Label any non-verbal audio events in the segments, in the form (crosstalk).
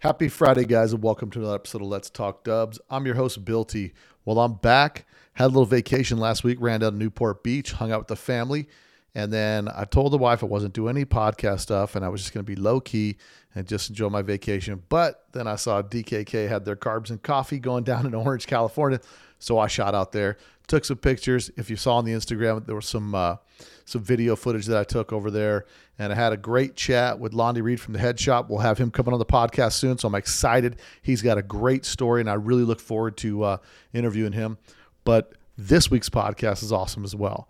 Happy Friday, guys, and welcome to another episode of Let's Talk Dubs. I'm your host, Bill T. Well, I'm back. Had a little vacation last week, ran down to Newport Beach, hung out with the family, and then I told the wife I wasn't doing any podcast stuff and I was just going to be low key and just enjoy my vacation. But then I saw DKP had their carbs and coffee going down in Orange, California. So I shot out there, took some pictures. If you saw on the Instagram, there was some uh, some video footage that I took over there, and I had a great chat with Londy Reed from the Head Shop. We'll have him coming on the podcast soon, so I'm excited. He's got a great story, and I really look forward to uh, interviewing him. But this week's podcast is awesome as well.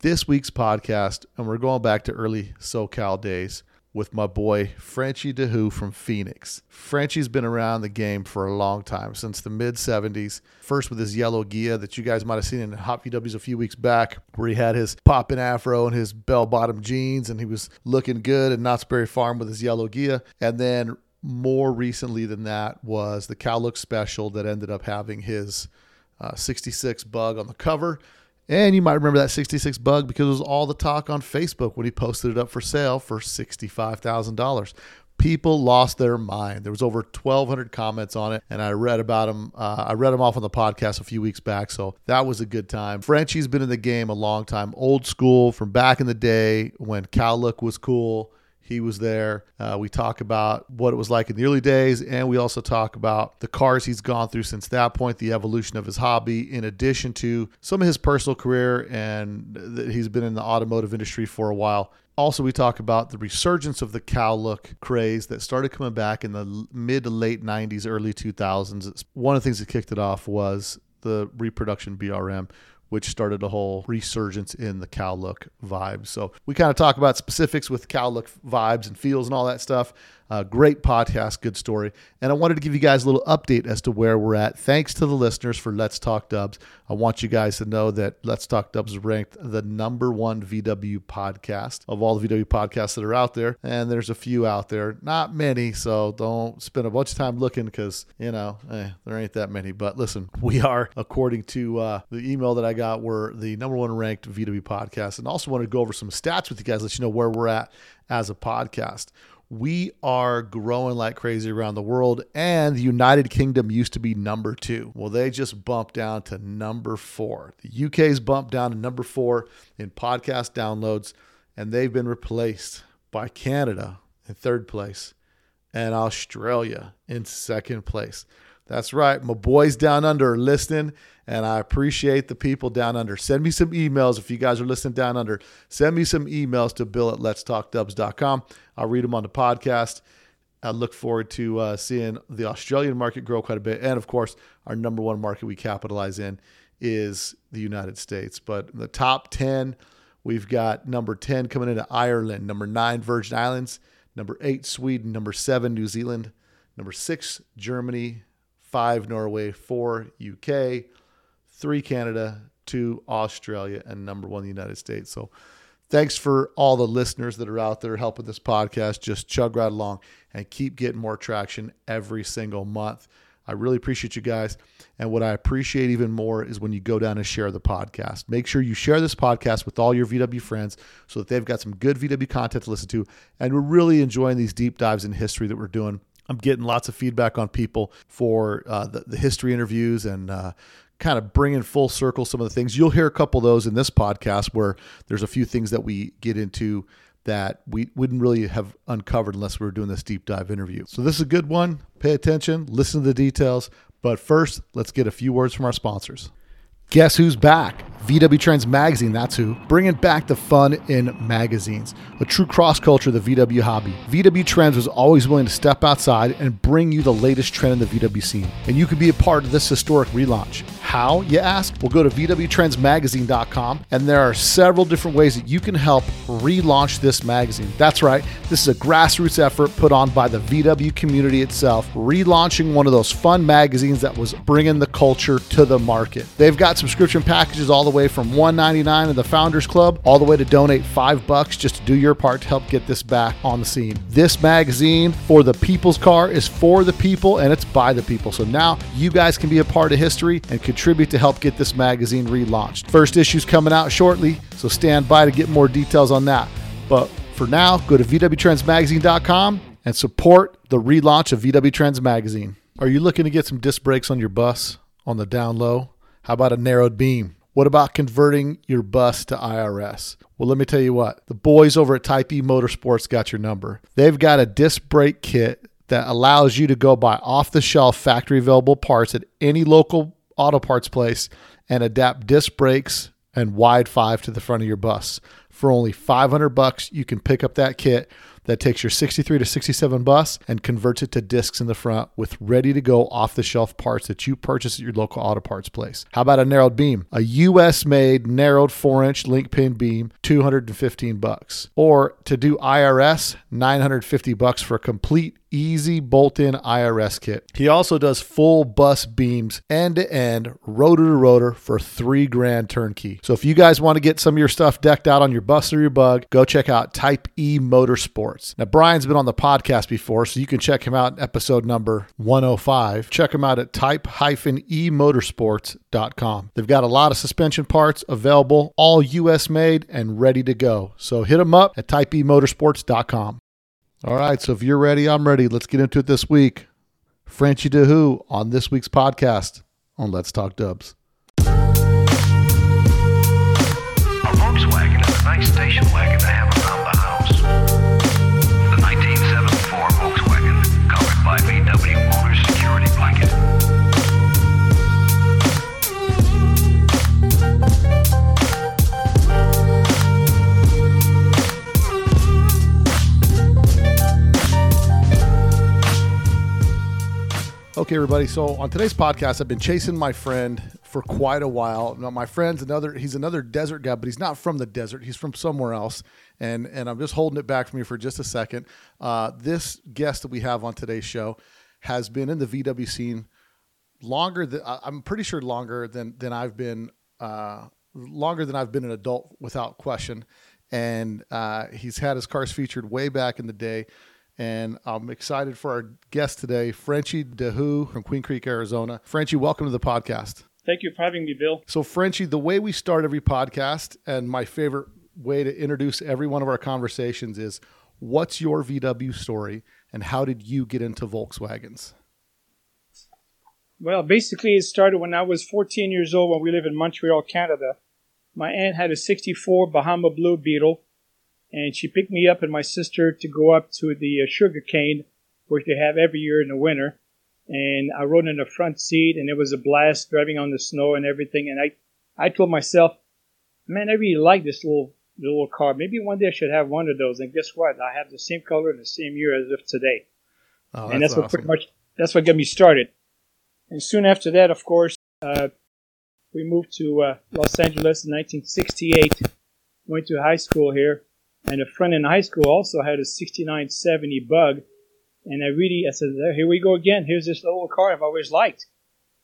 This week's podcast, and we're going back to early SoCal days with my boy Frenchie DeHoo from Phoenix. Frenchie's been around the game for a long time, since the mid 70s. First with his yellow Ghia that you guys might have seen in Hot VWs a few weeks back, where he had his popping afro and his bell bottom jeans, and he was looking good at Knott's Berry Farm with his yellow Ghia. And then more recently than that was the Look Special that ended up having his uh, 66 bug on the cover and you might remember that 66 bug because it was all the talk on Facebook when he posted it up for sale for $65,000. People lost their mind. There was over 1,200 comments on it, and I read about them. Uh, I read them off on the podcast a few weeks back, so that was a good time. Frenchie's been in the game a long time, old school from back in the day when Look was cool he was there. Uh, we talk about what it was like in the early days, and we also talk about the cars he's gone through since that point, the evolution of his hobby, in addition to some of his personal career, and that he's been in the automotive industry for a while. Also, we talk about the resurgence of the Cal look craze that started coming back in the mid to late 90s, early 2000s. One of the things that kicked it off was the reproduction BRM, which started a whole resurgence in the Cal look vibe. So we kind of talk about specifics with Cal look vibes and feels and all that stuff. Uh, great podcast, good story. And I wanted to give you guys a little update as to where we're at. Thanks to the listeners for Let's Talk Dubs. I want you guys to know that Let's Talk Dubs ranked the number one VW podcast of all the VW podcasts that are out there. And there's a few out there, not many. So don't spend a bunch of time looking because, you know, eh, there ain't that many. But listen, (laughs) we are, according to uh, the email that I got, we're the number one ranked VW podcast. And also want to go over some stats with you guys, let you know where we're at as a podcast we are growing like crazy around the world, and the United Kingdom used to be number two. Well, they just bumped down to number four. The UK's bumped down to number four in podcast downloads, and they've been replaced by Canada in third place and Australia in second place. That's right. My boys down under are listening, and I appreciate the people down under. Send me some emails if you guys are listening down under. Send me some emails to bill at letstalkdubs.com. I'll read them on the podcast. I look forward to uh, seeing the Australian market grow quite a bit. And of course, our number one market we capitalize in is the United States. But the top 10, we've got number 10 coming into Ireland, number nine, Virgin Islands, number eight, Sweden, number seven, New Zealand, number six, Germany, five Norway, four UK, three Canada, two Australia, and number one the United States. So thanks for all the listeners that are out there helping this podcast just chug right along and keep getting more traction every single month. I really appreciate you guys. And what I appreciate even more is when you go down and share the podcast. Make sure you share this podcast with all your VW friends so that they've got some good VW content to listen to. And we're really enjoying these deep dives in history that we're doing I'm getting lots of feedback on people for uh, the, the, history interviews and uh, kind of bringing full circle some of the things. You'll hear a couple of those in this podcast where there's a few things that we get into that we wouldn't really have uncovered unless we were doing this deep dive interview. So this is a good one. Pay attention, listen to the details. But first, let's get a few words from our sponsors. Guess who's back? VW Trends Magazine, that's who. Bringing back the fun in magazines. A true cross culture of the VW hobby. VW Trends was always willing to step outside and bring you the latest trend in the VW scene. And you could be a part of this historic relaunch. How, you ask? Well, go to VWTrendsMagazine.com, and there are several different ways that you can help relaunch this magazine. That's right, this is a grassroots effort put on by the VW community itself, relaunching one of those fun magazines that was bringing the culture to the market. They've got subscription packages all the way from $1.99 in the Founders Club, all the way to donate five bucks just to do your part to help get this back on the scene. This magazine for the people's car is for the people and it's by the people. So now you guys can be a part of history and contribute to help get this magazine relaunched. First issue's coming out shortly, so stand by to get more details on that. But for now, go to VWTrendsMagazine.com and support the relaunch of VW Trends magazine. Are you looking to get some disc brakes on your bus on the down low? How about a narrowed beam? What about converting your bus to IRS? Well, let me tell you what. The boys over at Type E Motorsports got your number. They've got a disc brake kit that allows you to go buy off the shelf factory available parts at any local auto parts place and adapt disc brakes and wide five to the front of your bus. For only 500 bucks, you can pick up that kit that takes your 63 to 67 bus and converts it to discs in the front with ready to go off the shelf parts that you purchase at your local auto parts place. How about a narrowed beam? A US made narrowed 4 inch link pin beam, 215 bucks. Or to do IRS, 950 bucks for a complete easy bolt-in IRS kit. He also does full bus beams end to end, rotor to rotor for 3 grand turnkey. So if you guys want to get some of your stuff decked out on your bus or your bug, go check out Type E Now Brian's been on the podcast before, so you can check him out episode number 105. Check him out at type-emotorsports.com. They've got a lot of suspension parts available, all US made and ready to go. So hit them up at type-emotorsports.com. All right, so if you're ready, I'm ready. Let's get into it this week. Frenchy DeHoo on this week's podcast on Let's Talk Dubs. A Volkswagen is a nice station wagon to have Okay, everybody. So on today's podcast, I've been chasing my friend for quite a while. Now, my friend's another. He's another desert guy, but he's not from the desert. He's from somewhere else. And and I'm just holding it back from you for just a second. Uh, this guest that we have on today's show has been in the VW scene longer than I'm pretty sure longer than than I've been. Uh, longer than I've been an adult, without question. And uh, he's had his cars featured way back in the day and I'm excited for our guest today, Frenchy DeHoo from Queen Creek, Arizona. Frenchy, welcome to the podcast. Thank you for having me, Bill. So, Frenchy, the way we start every podcast, and my favorite way to introduce every one of our conversations is what's your VW story and how did you get into Volkswagens? Well, basically, it started when I was 14 years old when we lived in Montreal, Canada. My aunt had a 64 Bahama Blue Beetle, and she picked me up and my sister to go up to the uh, sugar cane, which they have every year in the winter. And I rode in the front seat, and it was a blast driving on the snow and everything. And I, I told myself, man, I really like this little little car. Maybe one day I should have one of those. And guess what? I have the same color and the same year as of today. Oh, and that's what pretty much that's what got me started. And soon after that, of course, uh, we moved to uh, Los Angeles in 1968. Went to high school here, and a friend in high school also had a 6970 Bug. And I really, I said, here we go again. Here's this little car I've always liked.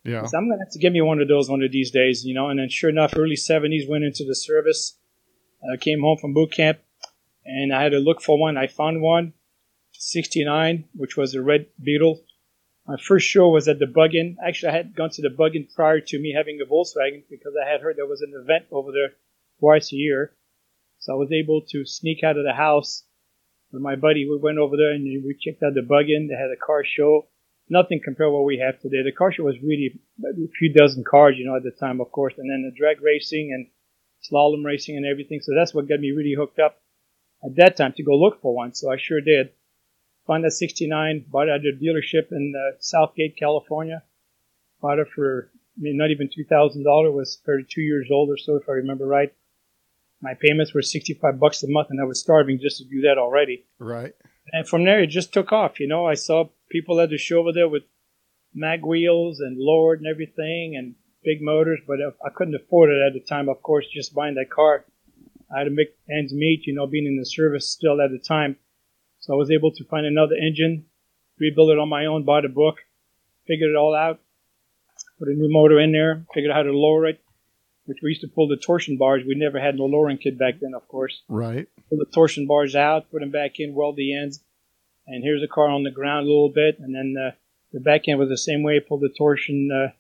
Yeah. So I'm gonna have to get me one of those one of these days, you know." And then, sure enough, early 70s went into the service. I came home from boot camp, and I had to look for one. I found one, 69, which was a red Beetle. My first show was at the Bug-In. Actually, I had gone to the Bug-In prior to me having a Volkswagen because I had heard there was an event over there twice a year. So I was able to sneak out of the house with my buddy. We went over there and we checked out the Bug-In. They had a car show. Nothing compared to what we have today. The car show was really a few dozen cars, you know, at the time, of course, and then the drag racing and slalom racing and everything. So that's what got me really hooked up at that time to go look for one. So I sure did. Found that 69, bought it at a dealership in uh, Southgate, California. Bought it for I mean, not even $2,000. Was 32 years old or so, if I remember right. My payments were 65 bucks a month, and I was starving just to do that already. Right. And from there, it just took off. You know, I saw people at the show over there with mag wheels and Lord and everything and big motors, but I couldn't afford it at the time, of course, just buying that car. I had to make ends meet, you know, being in the service still at the time. So I was able to find another engine, rebuild it on my own, bought a book, figured it all out, put a new motor in there, figured out how to lower it, which we used to pull the torsion bars. We never had no lowering kit back then, of course. Right. Pull the torsion bars out, put them back in, weld the ends, and here's the car on the ground a little bit, and then uh, the back end was the same way. Pull the torsion, uh,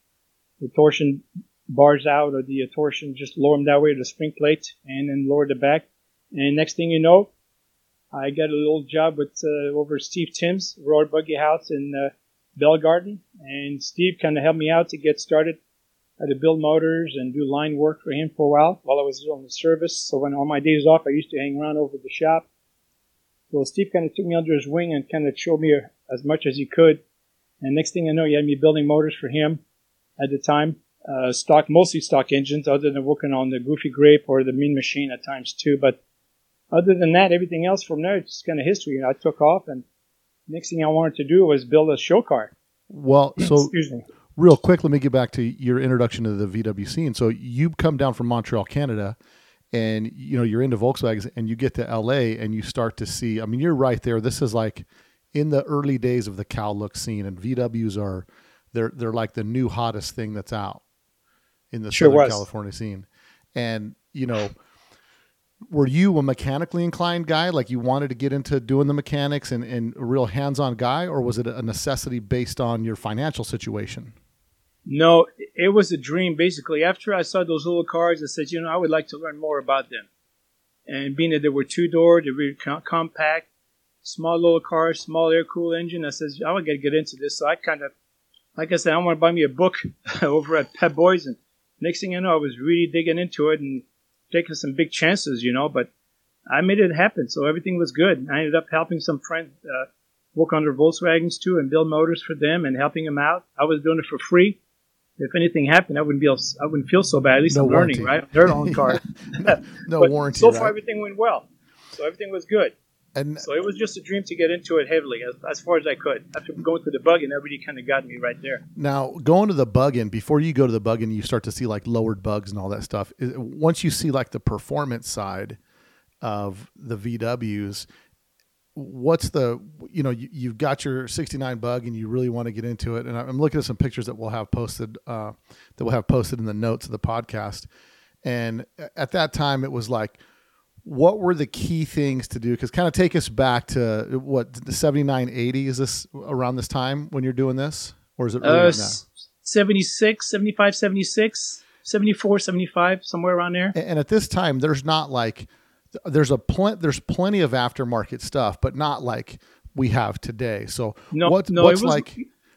the torsion bars out, or the uh, torsion just lower them that way, the spring plate, and then lower the back. And next thing you know, I got a little job with uh, over Steve Timms Royal Buggy House in uh, Bell Garden, and Steve kind of helped me out to get started. I had to build motors and do line work for him for a while while I was on the service. So when on my days off, I used to hang around over the shop. So Steve kind of took me under his wing and kind of showed me as much as he could. And next thing I know, he had me building motors for him at the time. Uh, stock, mostly stock engines, other than working on the Goofy Grape or the Mean Machine at times too. But other than that, everything else from there, it's kind of history. I took off, and next thing I wanted to do was build a show car. Well, so Excuse me. Real quick, let me get back to your introduction to the VW scene. So you come down from Montreal, Canada, and you know you're into Volkswagens, and you get to LA, and you start to see. I mean, you're right there. This is like in the early days of the Cal look scene, and VWs are they're they're like the new hottest thing that's out in the Sure Southern was. California scene. And you know, were you a mechanically inclined guy, like you wanted to get into doing the mechanics and, and a real hands-on guy, or was it a necessity based on your financial situation? No, it was a dream. Basically, after I saw those little cars, I said, you know, I would like to learn more about them. And being that they were two door, they were compact, small little cars, small air cooled engine, I says, I would to get into this. So I kind of, like I said, I want to buy me a book (laughs) over at Pep Boys. And next thing you know, I was really digging into it and taking some big chances, you know. But I made it happen, so everything was good. I ended up helping some friends uh, work on their Volkswagens too and build motors for them and helping them out. I was doing it for free if anything happened, I wouldn't be. I wouldn't feel so bad. At least No I'm learning, warranty. right? Their own car. (laughs) (laughs) No but warranty. So right? far, everything went well. So everything was good. and So it was just a dream to get into it heavily, as, as far as I could. After going to the bug, and everybody kind of got me right there. Now, going to the bug in, before you go to the bug in, you start to see like lowered bugs and all that stuff. Is- Once you see like the performance side of the VWs, what's the, you know, you, you've got your 69 bug and you really want to get into it. And I'm looking at some pictures that we'll have posted, uh, that we'll have posted in the notes of the podcast. And at that time, it was like, what were the key things to do? Because kind of take us back to what the 79, 80 is this around this time when you're doing this? Or is it earlier Uh, 76, 75, 76, 74, 75, somewhere around there. and at this time there's not like there's a plen- there's plenty of aftermarket stuff but not like we have today so No, what, no, what's was- like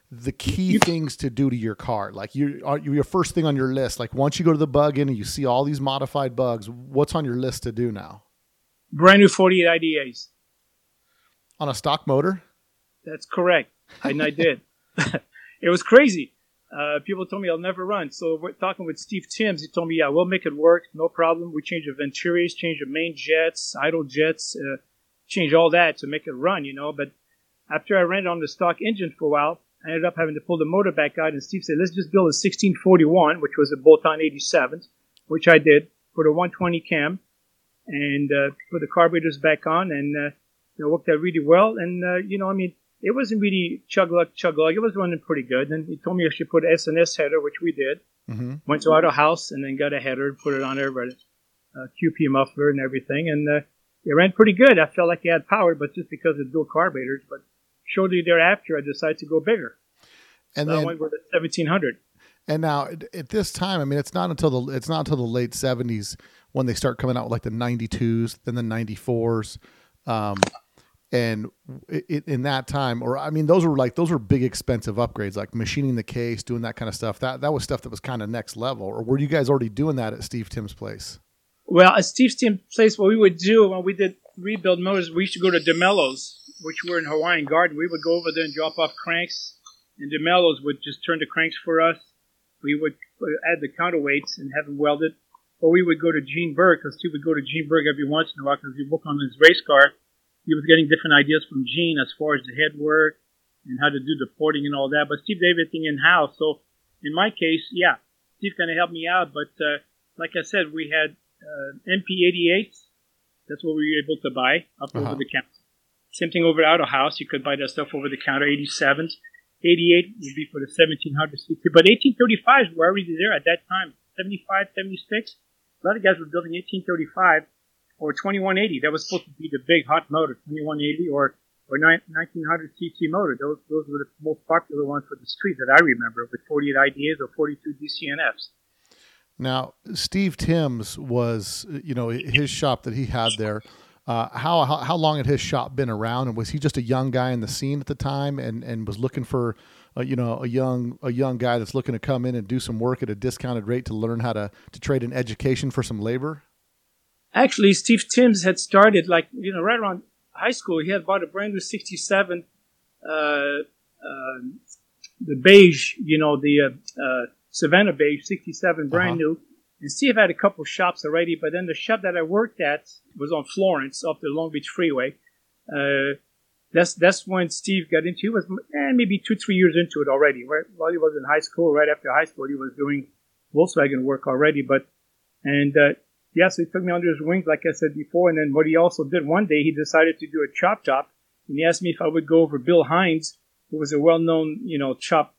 the key things to do to your car like you are your first thing on your list like once you go to the bug in and you see all these modified bugs what's on your list to do now Brand new 48 IDAs. on a stock motor That's correct. And I did. (laughs) it was crazy. Uh, people told me I'll never run. So we're talking with Steve Timms. He told me, yeah, we'll make it work. No problem. We change the Venturis, change the main jets, idle jets, uh, change all that to make it run, you know. But after I ran it on the stock engine for a while, I ended up having to pull the motor back out. And Steve said, let's just build a 1641, which was a bolt-on 87, which I did for the 120 cam and uh, put the carburetors back on and uh, know, worked out really well. And uh, you know, I mean, it wasn't really chug luck, chug luck. It was running pretty good. And he told me I should put S and S header, which we did. mm-hmm. Went to Auto House and then got a header, and put it on there, but uh, QP muffler and everything, and uh, it ran pretty good. I felt like it had power, but just because of dual carburetors. But shortly thereafter, I decided to go bigger. and So I then went with a 1700. And now at- at this time, I mean, it's not until the it's not until the late seventies when they start coming out with like the ninety twos, then the ninety fours, um, and in that time, or I mean, those were like those were big expensive upgrades, like machining the case, doing that kind of stuff. That that was stuff that was kind of next level. Or were you guys already doing that at Steve Timms' place? Well, at Steve's team place, what we would do when we did rebuild motors, we used to go to DeMello's, which were in Hawaiian Garden. We would go over there and drop off cranks, and DeMello's would just turn the cranks for us. We would uh, add the counterweights and have them welded. Or we would go to Gene Berg, because Steve would go to Gene Berg every once in a while, because he'd worked on his race car. He was getting different ideas from Gene as far as the head work and how to do the porting and all that. But Steve did everything in house. So in my case, yeah, Steve kind of helped me out. But uh, like I said, we had uh, MP88s. That's what we were able to buy up Uh-huh. over the counter. Same thing over at Auto House. You could buy that stuff over the counter. 87s. 88 would be for the 1700 cc. But 1835s were already there at that time. 75, 76. A lot of guys were building 1835 or 2180. That was supposed to be the big hot motor, 2180 or or 1900 cc motor. Those those were the most popular ones for the street that I remember with 48 IDAs or 42 DCNFs. Now, Steve Timms was, you know, his shop that he had there. Uh, how, how how long had his shop been around, and was he just a young guy in the scene at the time, and and was looking for, uh, you know, a young a young guy that's looking to come in and do some work at a discounted rate to learn how to to trade an education for some labor? Actually, Steve Timms had started like you know right around high school. He had bought a brand new '67, uh, uh, the beige, you know, the uh, uh, Savannah beige '67, brand Uh-huh. new. And Steve had a couple shops already, but then the shop that I worked at was on Florence, off the Long Beach Freeway. Uh, that's that's when Steve got into. He was eh, maybe two, three years into it already. Right while he was in high school, right after high school, he was doing Volkswagen work already. But and uh, yeah, so he took me under his wings, like I said before. And then what he also did one day, he decided to do a chop top, and he asked me if I would go over Bill Hines, who was a well-known, you know, chop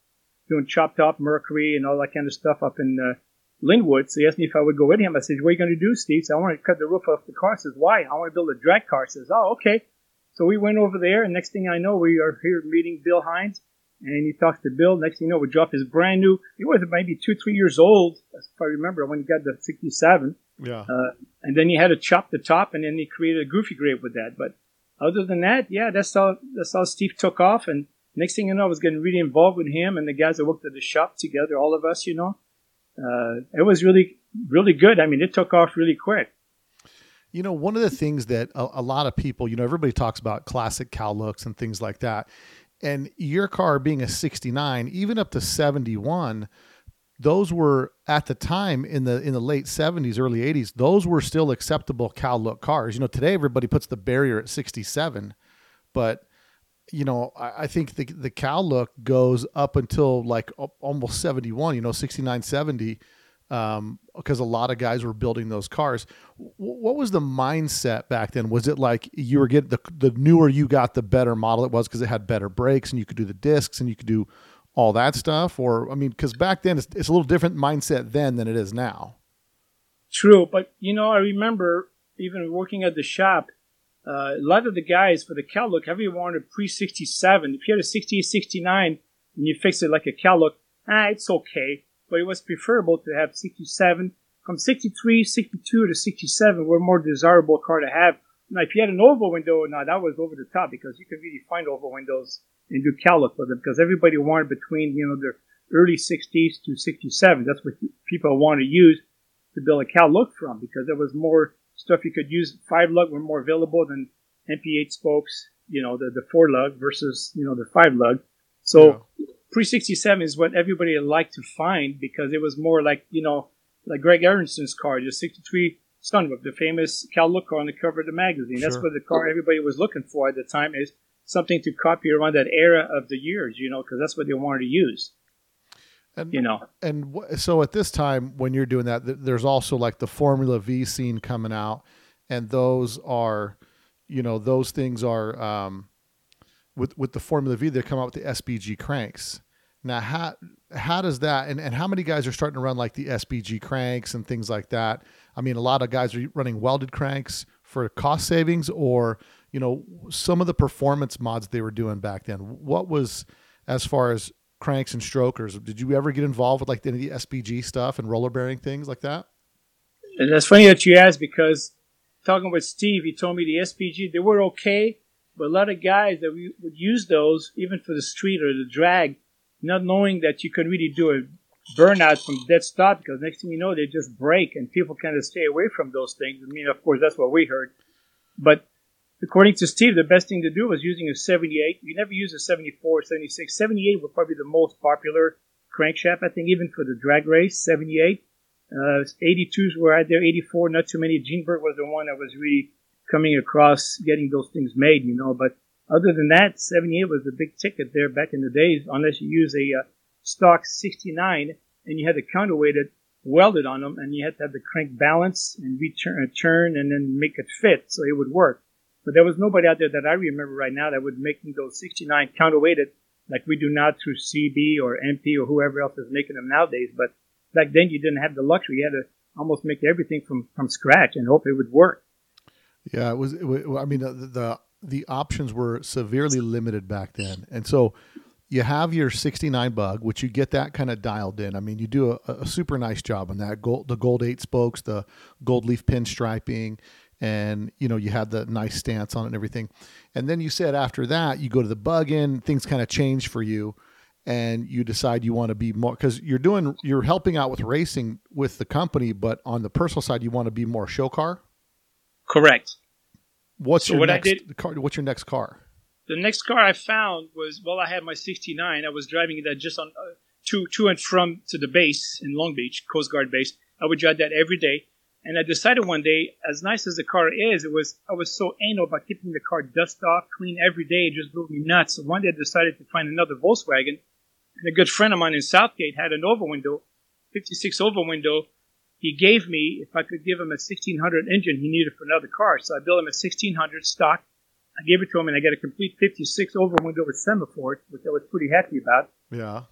doing chop top, Mercury, and all that kind of stuff up in uh, Lynwood. So he asked me if I would go with him. I said, "What are you going to do, Steve?" So I want to cut the roof off the car. I says, "Why?" I want to build a drag car. I says, "Oh, okay." So we went over there, and next thing I know, we are here meeting Bill Hines, and he talks to Bill. Next thing you know, we drop his brand new. He was maybe two, three years old, if I remember, when he got the '67. Yeah. Uh, and then he had to chop the top, and then he created a Goofy Grape with that. But other than that, yeah, that's how that's how Steve took off. And next thing you know, I was getting really involved with him and the guys that worked at the shop together, all of us, you know. Uh, it was really really good. I mean, it took off really quick. You know, one of the things that a, a lot of people, you know, everybody talks about classic cow looks and things like that. And your car being a 69, even up to 71, those were at the time in the in the late 70s, early 80s, those were still acceptable Cal look cars. You know, today everybody puts the barrier at 67, but you know, I, I think the the Cal look goes up until like almost 71, you know, 69, 70 um, because a lot of guys were building those cars. W- what was the mindset back then? Was it like you were getting the the newer you got, the better model it was because it had better brakes and you could do the discs and you could do all that stuff? Or I mean, because back then it's, it's a little different mindset then than it is now. True, but you know, I remember even working at the shop. Uh, a lot of the guys for the look, everyone wanted pre 67. If you had a 68, 69 and you fix it like a look, ah, it's okay. But it was preferable to have 67. From 63, 62 to 67 were more desirable car to have. Now, if you had an oval window, now that was over the top because you could really find oval windows and do look with them because everybody wanted between, you know, their early 60s to 67. That's what people want to use to build a Cal look from because there was more stuff you could use. Five lug were more available than EMPI 8 spokes, you know, the, the four lug versus, you know, the five lug. So pre 67 is what everybody liked to find because it was more like, you know, like Greg Aronson's car, the 63 Sunroof, the famous Cal look car on the cover of the magazine. That's what the car everybody was looking for at the time is something to copy around that era of the years, you know, because that's what they wanted to use, And you know. and wh- so at this time when you're doing that th- there's also like the formula v scene coming out and those are you know those things are um with with the formula v they come out with the SPG cranks. Now how how does that and, and how many guys are starting to run like the SPG cranks and things like that? I mean a lot of guys are running welded cranks for cost savings or you know some of the performance mods they were doing back then. What was as far as cranks and strokers did you ever get involved with like any of the spg stuff and roller bearing things like that? And that's funny that you asked because talking with Steve, he told me the SPG they were okay, but a lot of guys that we would use those even for the street or the drag, not knowing that you could really do a burnout from dead stop because next thing you know they just break and people kind of stay away from those things. I mean, of course, that's what we heard, but according to Steve, the best thing to do was using a 78. You never use a 74, 76. 78 were probably the most popular crankshaft, I think, even for the drag race. 78. Uh, 82s were out there, 84, not too many. Gene Berg was the one that was really coming across getting those things made, you know. But other than that, 78 was the big ticket there back in the days, unless you use a uh, stock 69 and you had the counterweighted welded on them and you had to have the crank balance and return, uh, turn and then make it fit so it would work. But there was nobody out there that I remember right now that would make those 69 counterweighted like we do now through CB or MP or whoever else is making them nowadays. But back then you didn't have the luxury. You had to almost make everything from, from scratch and hope it would work. Yeah, it was. It, wa- I mean, the, the the options were severely limited back then, and so you have your '69 bug, which you get that kind of dialed in. I mean, you do a, a super nice job on that gold, the gold eight spokes, the gold leaf pin striping, and you know you had the nice stance on it and everything. And then you said after that you go to the bug in, things kind of change for you, and you decide you want to be more because you're doing you're helping out with racing with the company, but on the personal side you want to be more show car. Correct. What's So your what next did- car? What's your next car? The next car I found was well, I had my '69. I was driving that just on uh, to to and from to the base in Long Beach, Coast Guard base. I would drive that every day, and I decided one day, as nice as the car is, it was I was so anal about keeping the car dust off, clean every day. It just drove me nuts. So one day I decided to find another Volkswagen, and a good friend of mine in Southgate had an over window, 56 over window. He gave me if I could give him a 1600 engine he needed for another car. So I built him a 1600 stock. I gave it to him, and I got a complete 56 over window with semaphore, which I was pretty happy about. Yeah.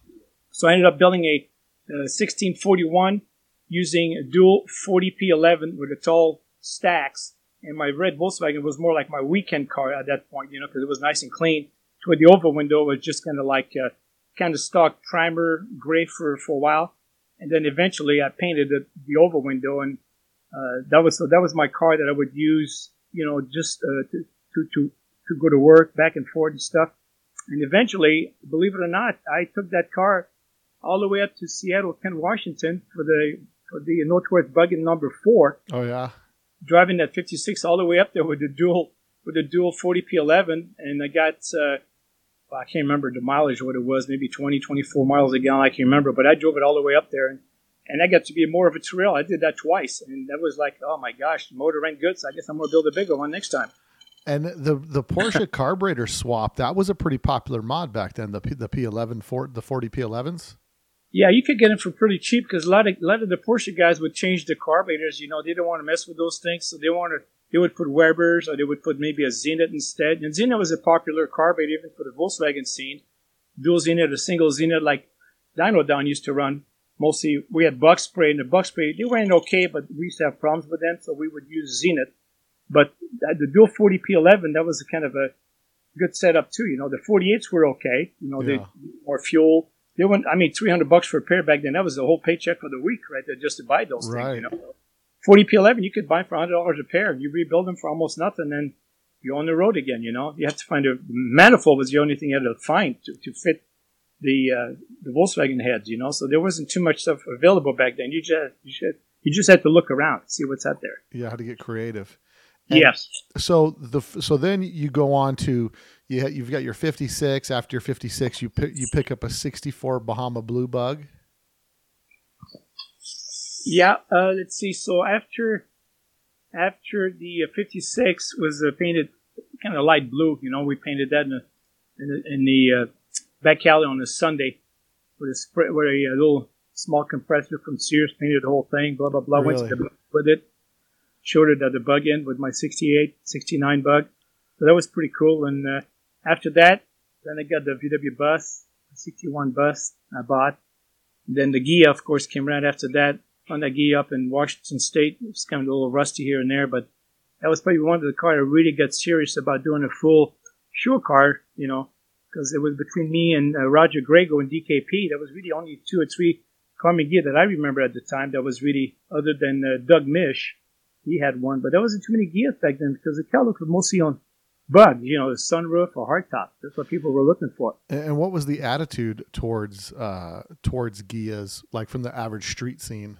So I ended up building a, uh 1641 using a dual 40p11 with the tall stacks. And my red Volkswagen was more like my weekend car at that point, you know, because it was nice and clean. To where the oval window was just kind of like kind of stock primer gray for, for a while. And then eventually I painted the, the over window, and uh, that was so that was my car that I would use, you know, just uh, to, to to to go to work back and forth and stuff. And eventually, believe it or not, I took that car all the way up to Seattle, Kent, Washington for the the Northwest Buggy number four, Oh yeah. driving that 56 all the way up there with the dual with the dual 40p11, and I got uh, well, I can't remember the mileage what it was, maybe 20, 24 miles a gallon. I can't remember, but I drove it all the way up there, and and I got to be more of a trail. I did that twice, and that was like, oh my gosh, the motor ran good. So I guess I'm gonna build a bigger one next time. And the the Porsche (laughs) carburetor swap that was a pretty popular mod back then. The P, the P11 for the 40 P11s. Yeah, you could get them for pretty cheap because a lot of a lot of the Porsche guys would change the carburetors. You know, they don't want to mess with those things, so they want to they would put Webers or they would put maybe a Zenit instead. And Zenit was a popular carburetor even for the Volkswagen scene. Dual Zenit or single Zenit, like Dyno Down used to run. Mostly, we had Buck Spray, and the Buck Spray they went okay, but we used to have problems with them, so we would use Zenit. But the dual 40p11, that was a kind of a good setup too. You know, the 48s were okay. You know, Yeah. they more fuel. They went. I mean, 300 bucks for a pair back then. That was the whole paycheck for the week, right there, just to buy those Right. things. You know, 40p11 you could buy for 100 dollars a pair. And you rebuild them for almost nothing, then you're on the road again. You know, you have to find a manifold was the only thing you had to find to, to fit the uh, the Volkswagen heads. You know, so there wasn't too much stuff available back then. You just you should you just had to look around, see what's out there. Yeah, how to get creative. And- yes. So the so then you go on to you ha- you've got your 56. After your 56, you pick you pick up a 64 Bahama Blue Bug. Yeah, uh, let's see. So after after the uh, 56 was uh, painted kind of light blue, you know, we painted that in the in the, in the uh, back alley on a Sunday with a spray, with a, uh little small compressor from Sears painted the whole thing. Blah blah blah. Went to with it. Showed it at the bug end with my 68, 69 bug. So that was pretty cool. And uh, after that, then I got the VW bus, 61 bus I bought. Then the Ghia, of course, came right after that. Found that Ghia up in Washington State. It was kind of a little rusty here and there, but that was probably one of the cars I really got serious about doing a full show car, you know, because it was between me and uh, Roger Grego and DKP. That was really only two or three Karmann Ghia that I remember at the time. That was really, other than uh, Doug Mish, he had one, but there wasn't too many Ghias back then because the Cal Look was mostly on bugs, you know, the sunroof or hardtop. That's what people were looking for. And what was the attitude towards uh towards Ghias like from the average street scene?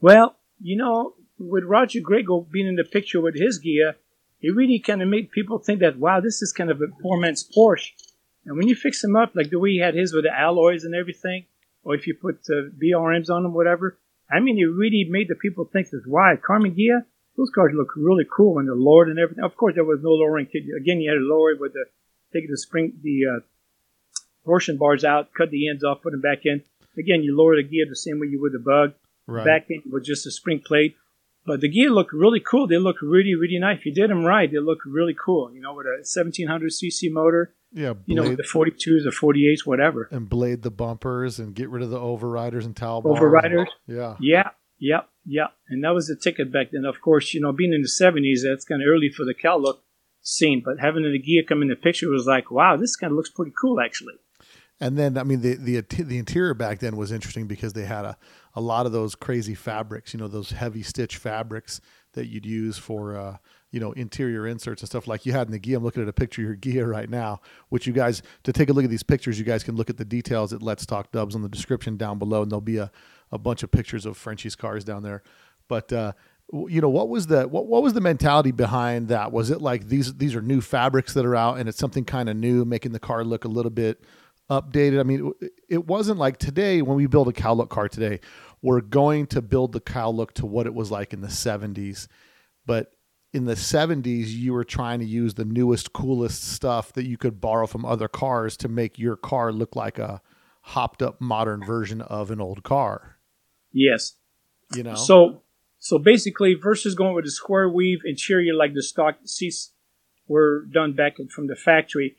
Well, you know, with Roger Grego being in the picture with his Ghia, it really kind of made people think that, wow, this is kind of a poor man's Porsche. And when you fix him up, like the way he had his with the alloys and everything, or if you put uh, BRMs on them, whatever, I mean, it really made the people think that, wow, Karmann Ghia, those cars look really cool when they're lowered and everything. Of course, there was no lowering kit. Again, you had to lower it with the, take the spring, the uh, torsion bars out, cut the ends off, put them back in. Again, you lower the Ghia the same way you would the bug Right. back end was just a spring plate. But the Ghia looked really cool. They look really, really nice. If you did them right, they look really cool. You know, with a 1700 cc motor, yeah, you know, with the 42s or 48s, whatever. and blade the bumpers and get rid of the overriders and towel bars. Overriders. Yeah. Yeah, yeah, yeah. And that was the ticket back then. Of course, you know, being in the 70s, that's kind of early for the Cal look scene. But having the Ghia come in the picture was like, wow, this kind of looks pretty cool, actually. And then I mean the the the interior back then was interesting because they had a, a lot of those crazy fabrics, you know, those heavy stitch fabrics that you'd use for uh, you know interior inserts and stuff like you had in the Ghia. I'm looking at a picture of your Ghia right now, which you guys to take a look at these pictures, you guys can look at the details at Let's Talk Dubs on the description down below, and there'll be a, a bunch of pictures of Frenchie's cars down there. But uh, you know what was the what, what was the mentality behind that? Was it like these these are new fabrics that are out and it's something kind of new, making the car look a little bit updated? I mean, it wasn't like today when we build a Cal look car today, we're going to build the Cal look to what it was like in the 70s. But in the 70s, you were trying to use the newest, coolest stuff that you could borrow from other cars to make your car look like a hopped up modern version of an old car. Yes. You know? So so basically, versus going with a square weave interior like the stock seats were done back from the factory,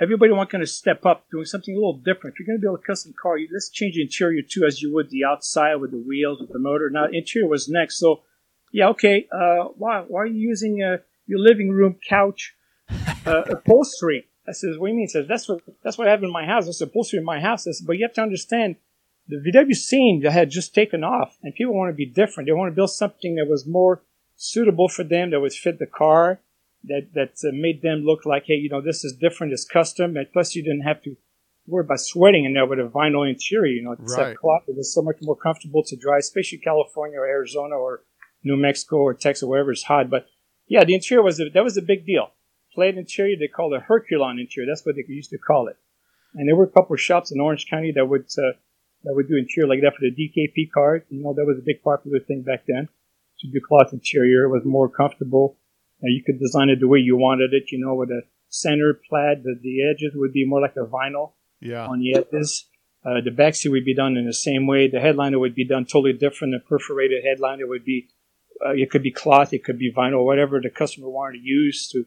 everybody want kind of step up, doing something a little different. If you're going to build a custom car, you, let's change the interior too, as you would the outside with the wheels, with the motor. Now, interior was next. So, yeah, okay. Uh, why why are you using uh, your living room couch uh, upholstery? I says, what do you mean? He says, that's what that's what I have in my house. That's upholstery in my house. I says, but you have to understand the VW scene that had just taken off, and people want to be different. They want to build something that was more suitable for them, that would fit the car, that that uh, made them look like, hey, you know, this is different, it's custom, and plus you didn't have to worry about sweating in there with a vinyl interior. You know, it's Right. that cloth. It was so much more comfortable to drive, especially California or Arizona or New Mexico or Texas, wherever it's hot. But yeah, the interior was a, that was a big deal. Plate interior, they called it Herculon interior. That's what they used to call it. And there were a couple of shops in Orange County that would uh, that would do interior like that for the DKP cars. You know, that was a big popular thing back then to do cloth interior. It was more comfortable. And you could design it the way you wanted it. You know, with a center plaid, the, the edges would be more like a vinyl yeah. on the edges. Uh, the back seat would be done in the same way. The headliner would be done totally different. The perforated headliner would be, uh, it could be cloth, it could be vinyl, whatever the customer wanted to use to, you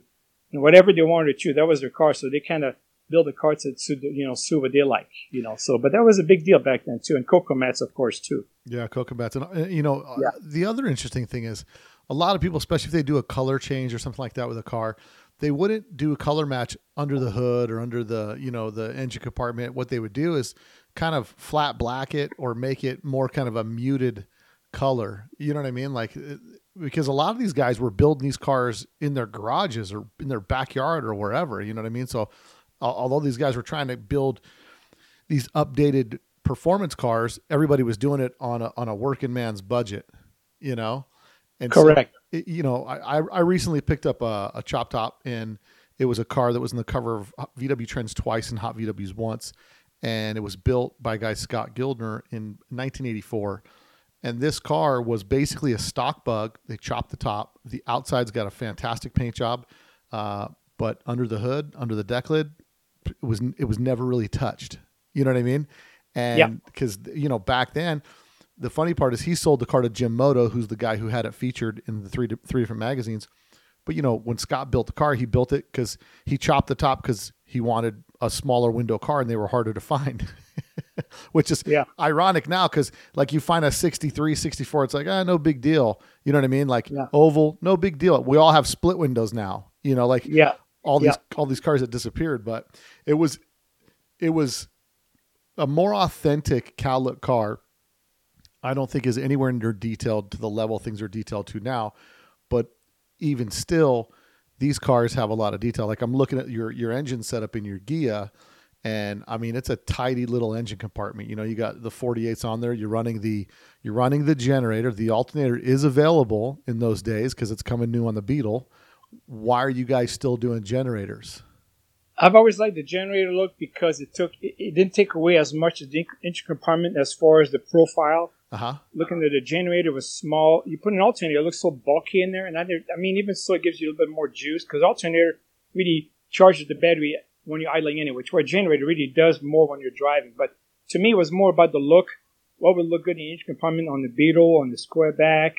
know, whatever they wanted to choose. That was their car, so they kind of build the cars that suit, you know, suit what they like, you know. So, but that was a big deal back then too, and cocoa mats, of course, too. Yeah, cocoa mats, And, uh, you know, uh, Yeah. the other interesting thing is a lot of people, especially if they do a color change or something like that with a car, they wouldn't do a color match under the hood or under the, you know, the engine compartment. What they would do is kind of flat black it or make it more kind of a muted color. You know what I mean? Like, uh, because a lot of these guys were building these cars in their garages or in their backyard or wherever, you know what I mean? So, although these guys were trying to build these updated performance cars, everybody was doing it on a on a working man's budget, you know. And so, Correct. it- you know, I I- I recently picked up a, a chop top, and it was a car that was in the cover of VW Trends twice and Hot VWs once, and it was built by guy Scott Gildner in 1984. And this car was basically a stock bug. They chopped the top. The outside's got a fantastic paint job, uh, but under the hood, under the deck lid, it was it was never really touched. You know what I mean? And because you know back then, the funny part is he sold the car to Jim Moto, who's the guy who had it featured in the three three different magazines. But you know when Scott built the car, he built it because he chopped the top because he wanted a smaller window car and they were harder to find. (laughs) (laughs) Which is Yeah. ironic now because like you find a 63, 64, it's like ah no big deal. You know what I mean? Like Yeah. oval, no big deal. We all have split windows now. You know, like Yeah. all these Yeah. all these cars that disappeared, but it was it was a more authentic Cal look car. I don't think is anywhere near detailed to the level things are detailed to now, but even still, these cars have a lot of detail. Like I'm looking at your your engine setup in your Ghia, and I mean it's a tidy little engine compartment. You know, you got the 48s on there. You're running the you're running the generator. The alternator is available in those days because it's coming new on the Beetle. Why are you guys still doing generators? I've always liked the generator look because it took it, it didn't take away as much of the engine compartment as far as the profile. Uh huh. looking at the generator was small. You put an alternator, it looks so bulky in there, and I, I mean, even so, it gives you a little bit more juice because alternator really charges the battery when you're idling anyway, which where a generator really does more when you're driving. But to me, it was more about the look. What would look good in each compartment on the Beetle, on the Square back.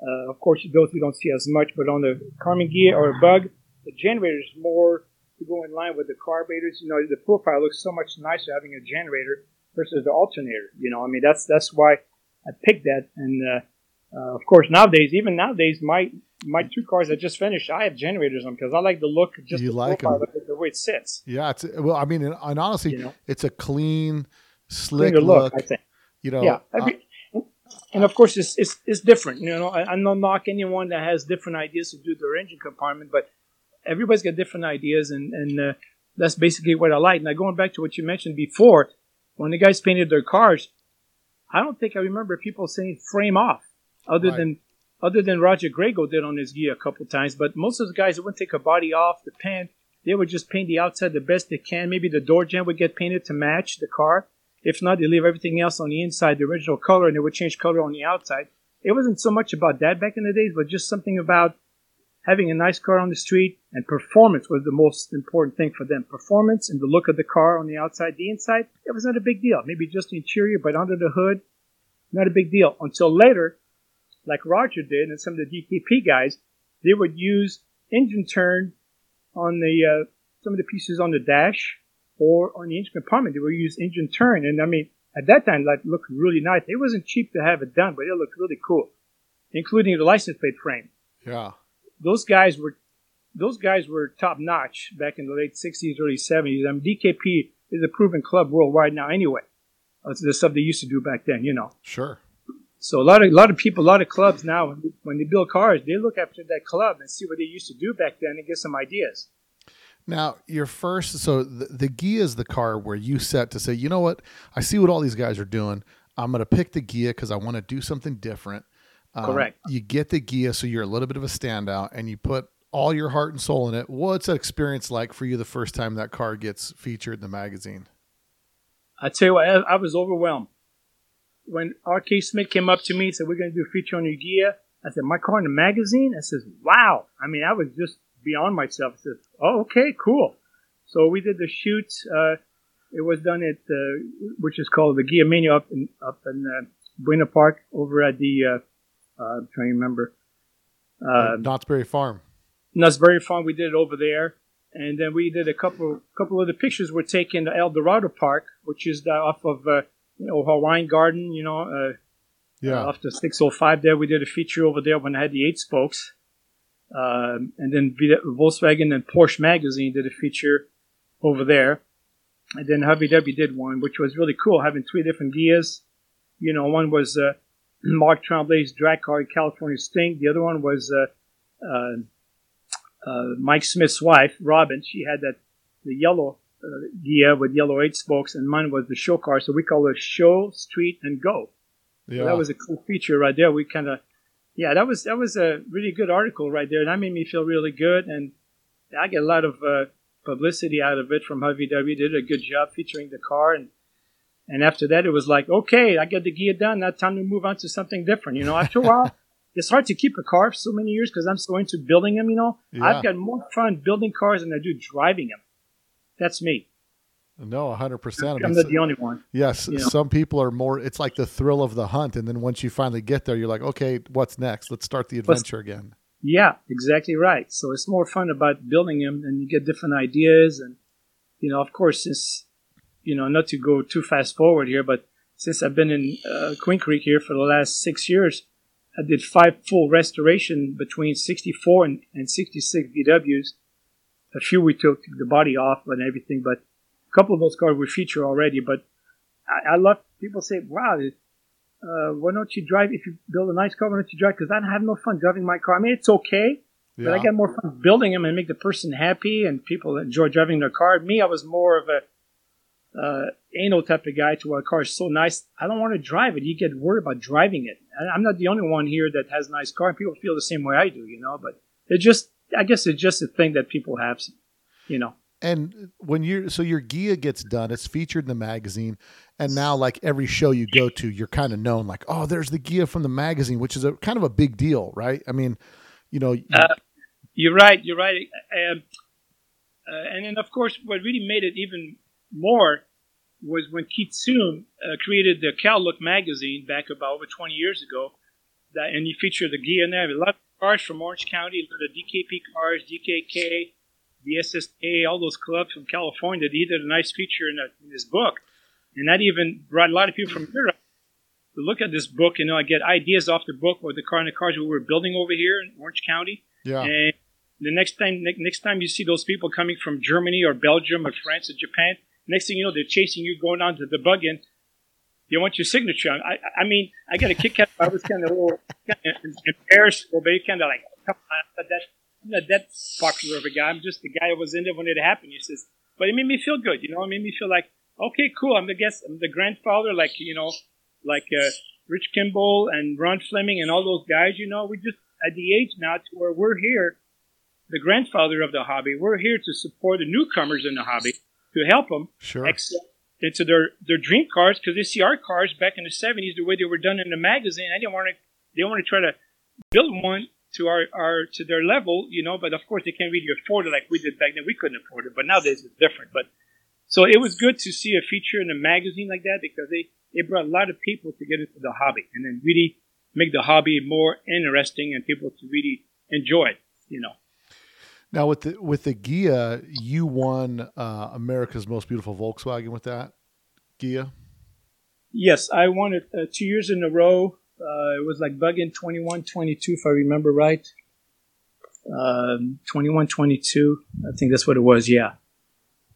Uh, of course, those you don't see as much, but on the Karmann Ghia or a Bug, the generator is more to go in line with the carburetors. You know, the profile looks so much nicer having a generator versus the alternator. You know, I mean, that's that's why I picked that. And uh, uh, of course, nowadays, even nowadays, my my two cars I just finished, I have generators on because I like the look, just You the like profile, the, way it sits. Yeah, it's well. I mean, and, and honestly, You know. it's a clean, slick look. look, I think. You know, yeah, uh, and of course, it's, it's, it's different. You know, I, I'm not knock anyone that has different ideas to do their engine compartment, but everybody's got different ideas, and, and uh, that's basically what I like. Now, going back to what you mentioned before, when the guys painted their cars, I don't think I remember people saying frame off, other Right. than other than Roger Grego did on his Ghia a couple times. But most of the guys it wouldn't take a body off the pan. They would just paint the outside the best they can. Maybe the door jamb would get painted to match the car. If not, they leave everything else on the inside, the original color, and they would change color on the outside. It wasn't so much about that back in the days, but just something about having a nice car on the street and performance was the most important thing for them. Performance and the look of the car on the outside. The inside, it was not a big deal. Maybe just the interior, but under the hood, not a big deal. Until later, like Roger did and some of the DKP guys, they would use engine turn on the uh, some of the pieces on the dash or on the engine compartment. They would use engine turn, and I mean at that time that looked really nice. It wasn't cheap to have it done, but it looked really cool, including the license plate frame. Yeah. Those guys were those guys were top notch back in the late '60s, early '70s. I mean, DKP is a proven club worldwide now, anyway. That's the stuff they used to do back then, you know. Sure. So a lot of a lot of people, a lot of clubs now, when they, when they build cars, they look after that club and see what they used to do back then and get some ideas. Now, your first, so the, the Ghia is the car where you set to say, you know what, I see what all these guys are doing. I'm going to pick the Ghia because I want to do something different. Um, Correct. You get the Ghia so you're a little bit of a standout and you put all your heart and soul in it. What's that experience like for you the first time that car gets featured in the magazine? I tell you what, I, I was overwhelmed when R.K. Smith came up to me and said, "We're going to do a feature on your Ghia, I said, "My car in the magazine." I says, "Wow!" I mean, I was just beyond myself. I said, "Oh, okay, cool." So we did the shoot. Uh, it was done at uh, which is called the Ghia Mania up in up in uh, Buena Park over at the. Uh, uh, I'm trying to remember. Uh, Knott's Berry Farm. very fun. We did it over there, and then we did a couple couple of the pictures were taken at El Dorado Park, which is off of uh, you know Hawaiian Garden, you know, uh, Yeah. off the 605 there. We did a feature over there when I had the eight spokes, um, and then Volkswagen and Porsche Magazine did a feature over there, and then Hubby Dubby did one, which was really cool, having three different Ghias. You know, one was uh, (clears throat) Mark Tremblay's drag car, California Sting. The other one was uh, uh, uh, Mike Smith's wife, Robin. She had that the yellow uh, Ghia with yellow eight spokes, and mine was the show car. So we call it Show, Street, and Go. So Yeah. that was a cool feature right there. We kind of, yeah, that was that was a really good article right there. That made me feel really good, and I get a lot of uh, publicity out of it from Hovey Did a good job featuring the car, and and after that, it was like, okay, I got the Ghia done. Now time to move on to something different. You know, after a (laughs) while, it's hard to keep a car for so many years because I'm so into building them. You know, Yeah. I've got more fun building cars than I do driving them. That's me. no, 100%. I I'm mean, not so- the only one. Yes, you know. some people are more. It's like the thrill of the hunt, and then once you finally get there, you're like, okay, what's next? Let's start the adventure again. Yeah, exactly right. So it's more fun about building them, and you get different ideas. And you know, of course, since you know, not to go too fast forward here, but since I've been in uh, Queen Creek here for the last six years, I did five full restoration between 64 and, and 66 VWs. A few we took the body off and everything, but a couple of those cars we feature already. But I, I love people say, "Wow, uh, why don't you drive? If you build a nice car, why don't you drive?" Because I have no fun driving my car. I mean, it's okay, Yeah. but I got more fun building them and make the person happy and people enjoy driving their car. Me, I was more of a uh, anal type of guy to where a car is so nice. I don't want to drive it. You get worried about driving it. And I'm not the only one here that has a nice car. And people feel the same way I do, you know. But it just, I guess it's just a thing that people have, you know. And when you're so your Ghia gets done, it's featured in the magazine, and now like every show you go to, you're kind of known like, oh, there's the Ghia from the magazine, which is a kind of a big deal, right? I mean, you know, you- Uh, You're right. You're right. Um, uh, and then, of course, what really made it even more was when Keith Seume uh, created the Cal Look magazine back about over 20 years ago. That and he featured the Ghia in there. A lot cars from Orange County, a lot of DKP cars, DKK, the SSA, all those clubs from California. He did a nice feature in, a, in his book, and that even brought a lot of people from Europe to look at this book. You know, I get ideas off the book or the car and the cars we were building over here in Orange County. yeah, And the next time, next time you see those people coming from Germany or Belgium or France or Japan, next thing you know, they're chasing you going down to the bug-in. You want your signature on. I, I mean, I got a kick out. I was kind of a little kind of embarrassed, a little bit, kind of like, come on, I'm not that, I'm not that popular of a guy. I'm just the guy that was in there when it happened. He says, but it made me feel good, you know. It made me feel like, okay, cool. I'm the guest, I'm the grandfather, like you know, like uh, Rich Kimball and Ron Fleming and all those guys. You know, we just at the age now to where we're here, the grandfather of the hobby. We're here to support the newcomers in the hobby to help them Sure. excel into their their dream cars because they see our cars back in the '70s the way they were done in the magazine. I didn't want to. They want to try to build one to our, our to their level, you know. But of course, they can't really afford it like we did back then. We couldn't afford it, but nowadays it's different. But so it was good to see a feature in a magazine like that because they it brought a lot of people to get into the hobby and then really make the hobby more interesting and people to really enjoy it, you know. Now with the with the Ghia, you won uh, America's Most Beautiful Volkswagen with that Ghia. Yes, I won it uh, two years in a row. Uh, it was like bug-in 21 22, if I remember right. Um, 21 22, I think that's what it was, yeah.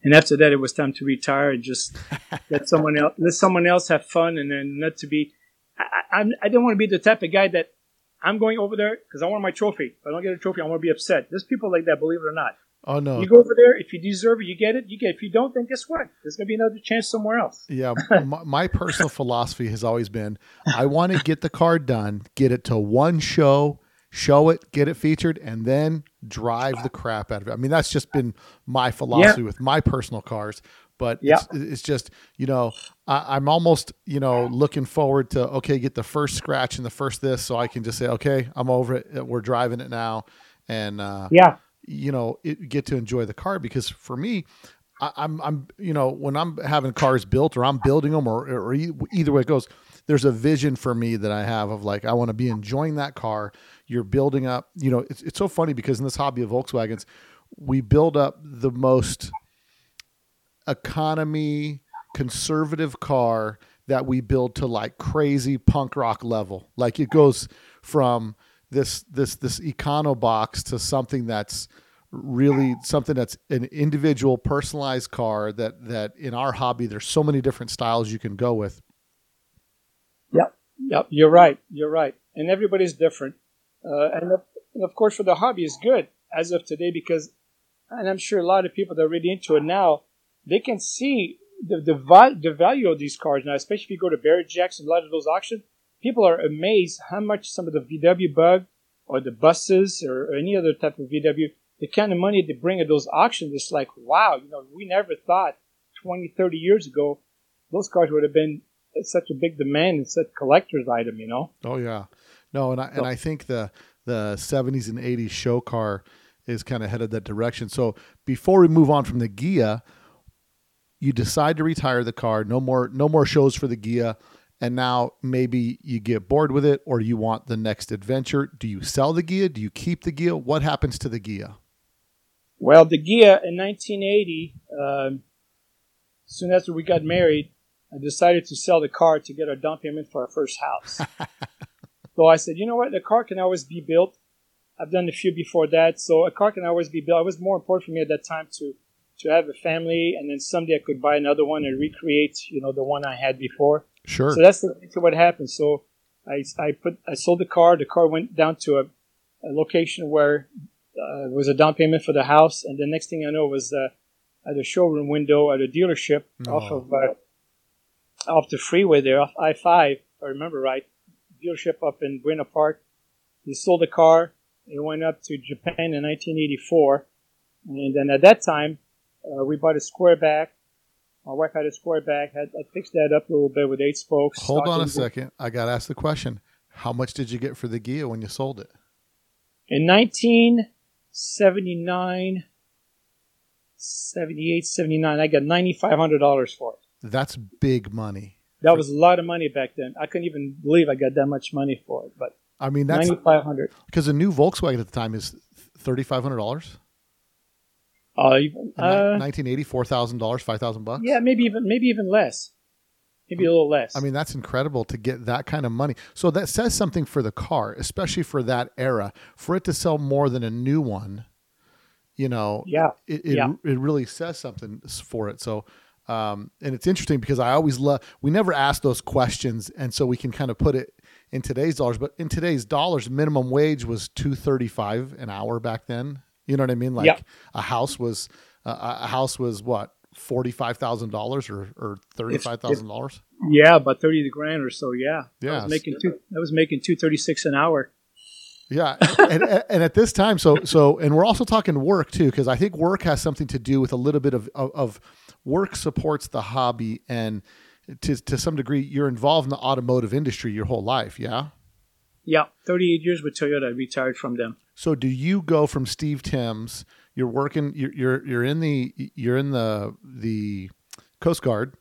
And after that, it was time to retire and just (laughs) let someone else let someone else have fun, and then not to be. I, I, I didn't want to be the type of guy that I'm going over there because I want my trophy. If I don't get a trophy, I want to be upset. There's people like that, believe it or not. Oh no, You go over there, if you deserve it, you get it. You get. It. If you don't, then guess what? There's gonna be another chance somewhere else. Yeah, (laughs) my, my personal philosophy has always been I want to get the car done, get it to one show, show it, get it featured, and then drive the crap out of it. I mean, that's just been my philosophy with my personal cars. But Yeah. it's, it's just, you know, I, I'm almost, you know, looking forward to, okay, get the first scratch and the first this so I can just say, okay, I'm over it. We're driving it now. And, uh, Yeah. you know it, get to enjoy the car because for me I, I'm I'm you know when I'm having cars built or I'm building them or, or either way it goes there's a vision for me that I have of like I want to be enjoying that car you're building up you know it's, it's so funny because in this hobby of Volkswagens we build up the most economy conservative car that we build to like crazy punk rock level like it goes from this this this econo box to something that's really something that's an individual personalized car that that in our hobby there's so many different styles you can go with Yep, yep. You're right. You're right. And everybody's different. Uh, and, of, and of course, for the hobby, is good as of today because, and I'm sure a lot of people that are really into it now, they can see the the, val- the value of these cars now. Especially if you go to Barrett Jackson, a lot of those auctions, people are amazed how much some of the VW Bug or the buses or, or any other type of VW, the kind of money they bring at those auctions. It's like, wow, you know, we never thought 20, 30 years ago those cars would have been such a big demand and such collector's item, you know? oh yeah no and i and i think the the 70s and 80s show car is kind of headed that direction so before we move on from the Ghia you decide to retire the car no more no more shows for the Ghia and now maybe you get bored with it or you want the next adventure do you sell the Ghia do you keep the Ghia what happens to the Ghia Well, the Ghia in 1980, um, soon after we got married, I decided to sell the car to get our down payment for our first house. (laughs) so I said, you know what? The car can always be built. I've done a few before that, so a car can always be built. It was more important for me at that time to to have a family, and then someday I could buy another one and recreate, you know, the one I had before. sure So that's what happened. So I, I put I sold the car. The car went down to a, a location where uh, was a down payment for the house, and the next thing I know was uh, at a showroom window at a dealership off Oh. of uh, off the freeway there, off I five. If I remember right, dealership up in Buena Park. They sold the car. It went up to Japan in 1984, and then at that time uh, we bought a square back. My wife had a square back. Had I fixed that up a little bit with eight spokes. Hold on a stocking- second. I got to ask the question. How much did you get for the Ghia when you sold it? In 1979, 78, 79, I got $9,500 for it. That's big money. That was a lot of money back then. I couldn't even believe I got that much money for it, but I mean, that's 9,500. because a new Volkswagen at the time is $3,500. Uh, even, uh, 1980, $4,000, 5000 bucks. yeah, maybe even maybe even less, maybe a little less. I mean, that's incredible to get that kind of money. So that says something for the car, especially for that era. For it to sell more than a new one, you know, yeah, it, it, Yeah. it really says something for it. So Um, and it's interesting because I always love. We never ask those questions, and so we can kind of put it in today's dollars. But in today's dollars, minimum wage was two thirty five an hour back then. You know what I mean? Like Yeah. a house was uh, a house was what forty five thousand dollars or or thirty five thousand dollars. Yeah, about thirty grand or so. Yeah, Yeah. I was making two. I was making two thirty six an hour. Yeah, and, and, and at this time, so so, and we're also talking work too, because I think work has something to do with a little bit of, of of work supports the hobby, and to to some degree, you're involved in the automotive industry your whole life. Yeah. Yeah, thirty eight years with Toyota. I retired from them. So do you go from Steve Timms? You're working. You're you're, you're in the you're in the the Coast Guard,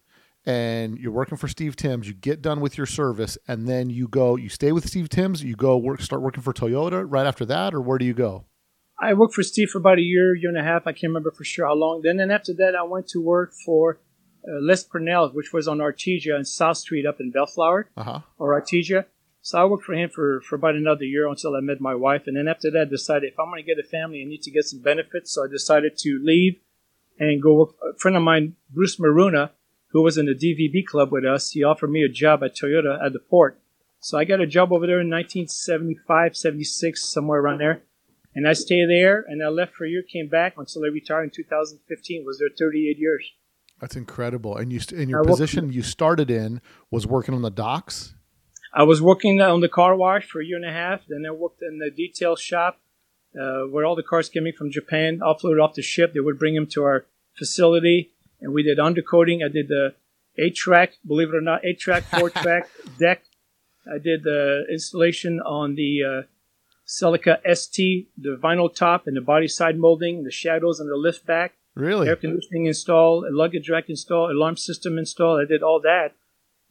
and you're working for Steve Timms. You get done with your service, and then you go. You stay with Steve Timms. You go work. Start working for Toyota right after that, or where do you go? I worked for Steve for about a year, year and a half. I can't remember for sure how long. Then, then after that, I went to work for uh, Les Purnell, which was on Artesia and South Street up in Bellflower Uh huh. or Artesia. So I worked for him for, for about another year until I met my wife. And then after that, I decided if I'm going to get a family, I need to get some benefits. So I decided to leave and go work. A friend of mine, Bruce Maruna, who was in the DVB club with us, he offered me a job at Toyota at the port. So I got a job over there in 1975, 76, somewhere around there. And I stayed there and I left for a year, came back until I retired in 2015. Was there 38 years. That's incredible. And you st- in your I worked- position you started in was working on the docks. I was working on the car wash for a year and a half. Then I worked in the detail shop uh, where all the cars came in from Japan, offloaded off the ship. They would bring them to our facility, and we did undercoating. I did the eight track, believe it or not, eight track, (laughs) four track deck. I did the installation on the uh, Celica ST, the vinyl top and the body side molding, the shadows and the lift back Really? air conditioning install, a luggage rack install, alarm system install. I did all that.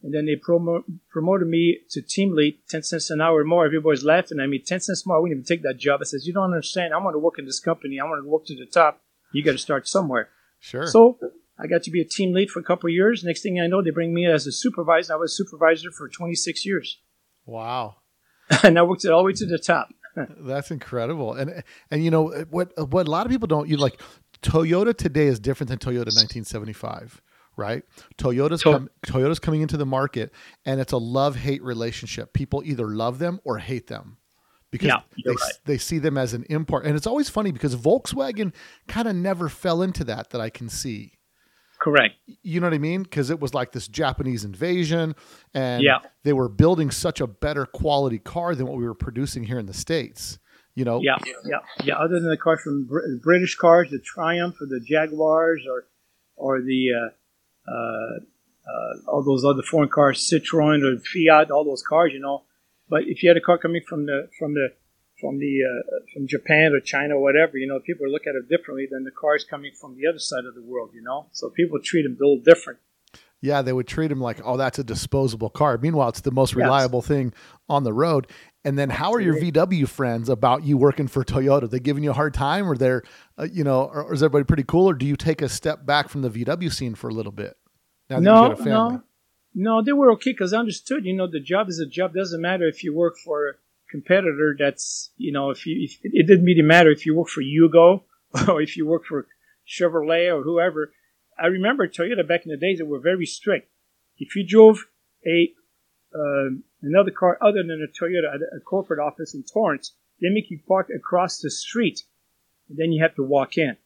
And then they promo- promoted me to team lead, 10 cents an hour more. Everybody's laughing at me. 10 cents more. I wouldn't even take that job. I says, You don't understand. I want to work in this company. I want to work to the top. You got to start somewhere. Sure. So I got to be a team lead for a couple of years. Next thing I know, they bring me as a supervisor. I was a supervisor for 26 years. wow. (laughs) and I worked it all the way to the top. (laughs) That's incredible. And and you know what what a lot of people don't you like Toyota today is different than Toyota 1975, right? Toyota's To- com- Toyota's coming into the market and it's a love-hate relationship. People either love them or hate them. Because Yeah, they, right. they see them as an import. And it's always funny because Volkswagen kind of never fell into that that I can see. Correct. You know what I mean? Because it was like this Japanese invasion, and Yeah. they were building such a better quality car than what we were producing here in the states. You know, Yeah, yeah, yeah. Other than the cars from Br- British cars, the Triumph or the Jaguars or or the uh, all those other foreign cars, Citroen or Fiat, all those cars, you know. But if you had a car coming from the from the from the uh, from Japan or China or whatever, you know, people look at it differently than the cars coming from the other side of the world, you know. So people treat them a little different. yeah, they would treat them like, oh, that's a disposable car. Meanwhile, it's the most Yes. reliable thing on the road. And then, how are your VW friends about you working for Toyota? Are They giving you a hard time, or they're, uh, you know, or, or is everybody pretty cool, or do you take a step back from the VW scene for a little bit? Now no, you got a family. no, no, they were okay because I understood. You know, the job is a job. Doesn't matter if you work for a competitor. That's you know, if you if, it didn't really matter if you work for Yugo (laughs) or if you work for Chevrolet or whoever. I remember Toyota back in the days. They were very strict. If you drove a um another car other than a Toyota at a corporate office in Torrance, they make you park across the street, and then you have to walk in.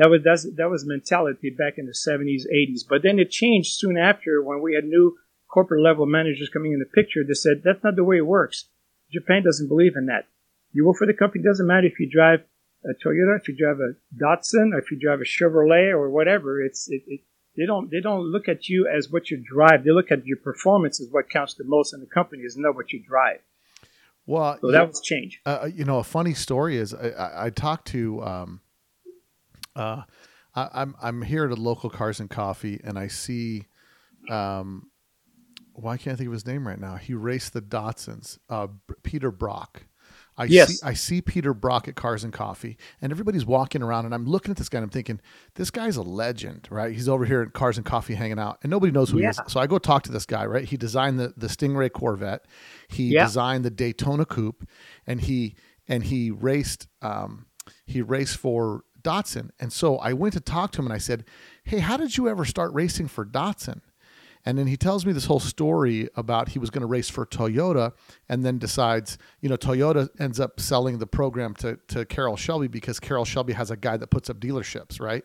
That was that's, that was mentality back in the 70s, 80s. But then it changed soon after when we had new corporate level managers coming in the picture. They said that's not the way it works. Japan doesn't believe in that. You work for the company. Doesn't matter if you drive a Toyota, if you drive a Datsun, or if you drive a Chevrolet or whatever. It's it, it they don't they don't look at you as what you drive. They look at your performance as what counts the most in the company, is not what you drive. Well, So that was change. uh, you know, a funny story is I, I, I talked to, um, uh, I, I'm I'm here at a local Cars and Coffee, and I see, um, why can't I think of his name right now? He raced the Datsuns, uh, Peter Brock. I Yes. see I see Peter Brock at Cars and Coffee, and everybody's walking around, and I'm looking at this guy, and I'm thinking, this guy's a legend, right? He's over here at Cars and Coffee hanging out, and nobody knows who he is. So I go talk to this guy, right? He designed the the Stingray Corvette. He Yeah. designed the Daytona Coupe, and he and he raced um, he raced for Datsun. And so I went to talk to him, and I said, "Hey, how did you ever start racing for Datsun?" And then he tells me this whole story about he was going to race for Toyota and then decides, you know, Toyota ends up selling the program to, to Carroll Shelby because Carroll Shelby has a guy that puts up dealerships, right?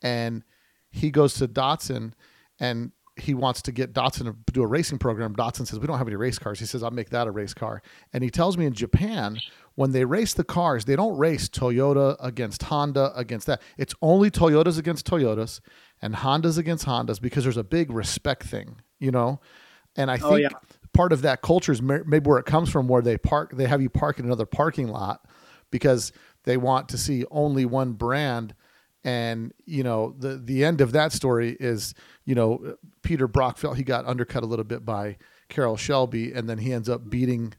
And he goes to Datsun and he wants to get Datsun to do a racing program. Datsun says, We don't have any race cars. He says, I'll make that a race car. And he tells me in Japan, when they race the cars, they don't race Toyota against Honda against that. It's only Toyotas against Toyotas and Hondas against Hondas because there's a big respect thing, you know? And I oh, think Oh, yeah. part of that culture is maybe where it comes from, where they park, they have you park in another parking lot because they want to see only one brand. And you know the the end of that story is you know Peter Brock felt he got undercut a little bit by Carroll Shelby, and then he ends up beating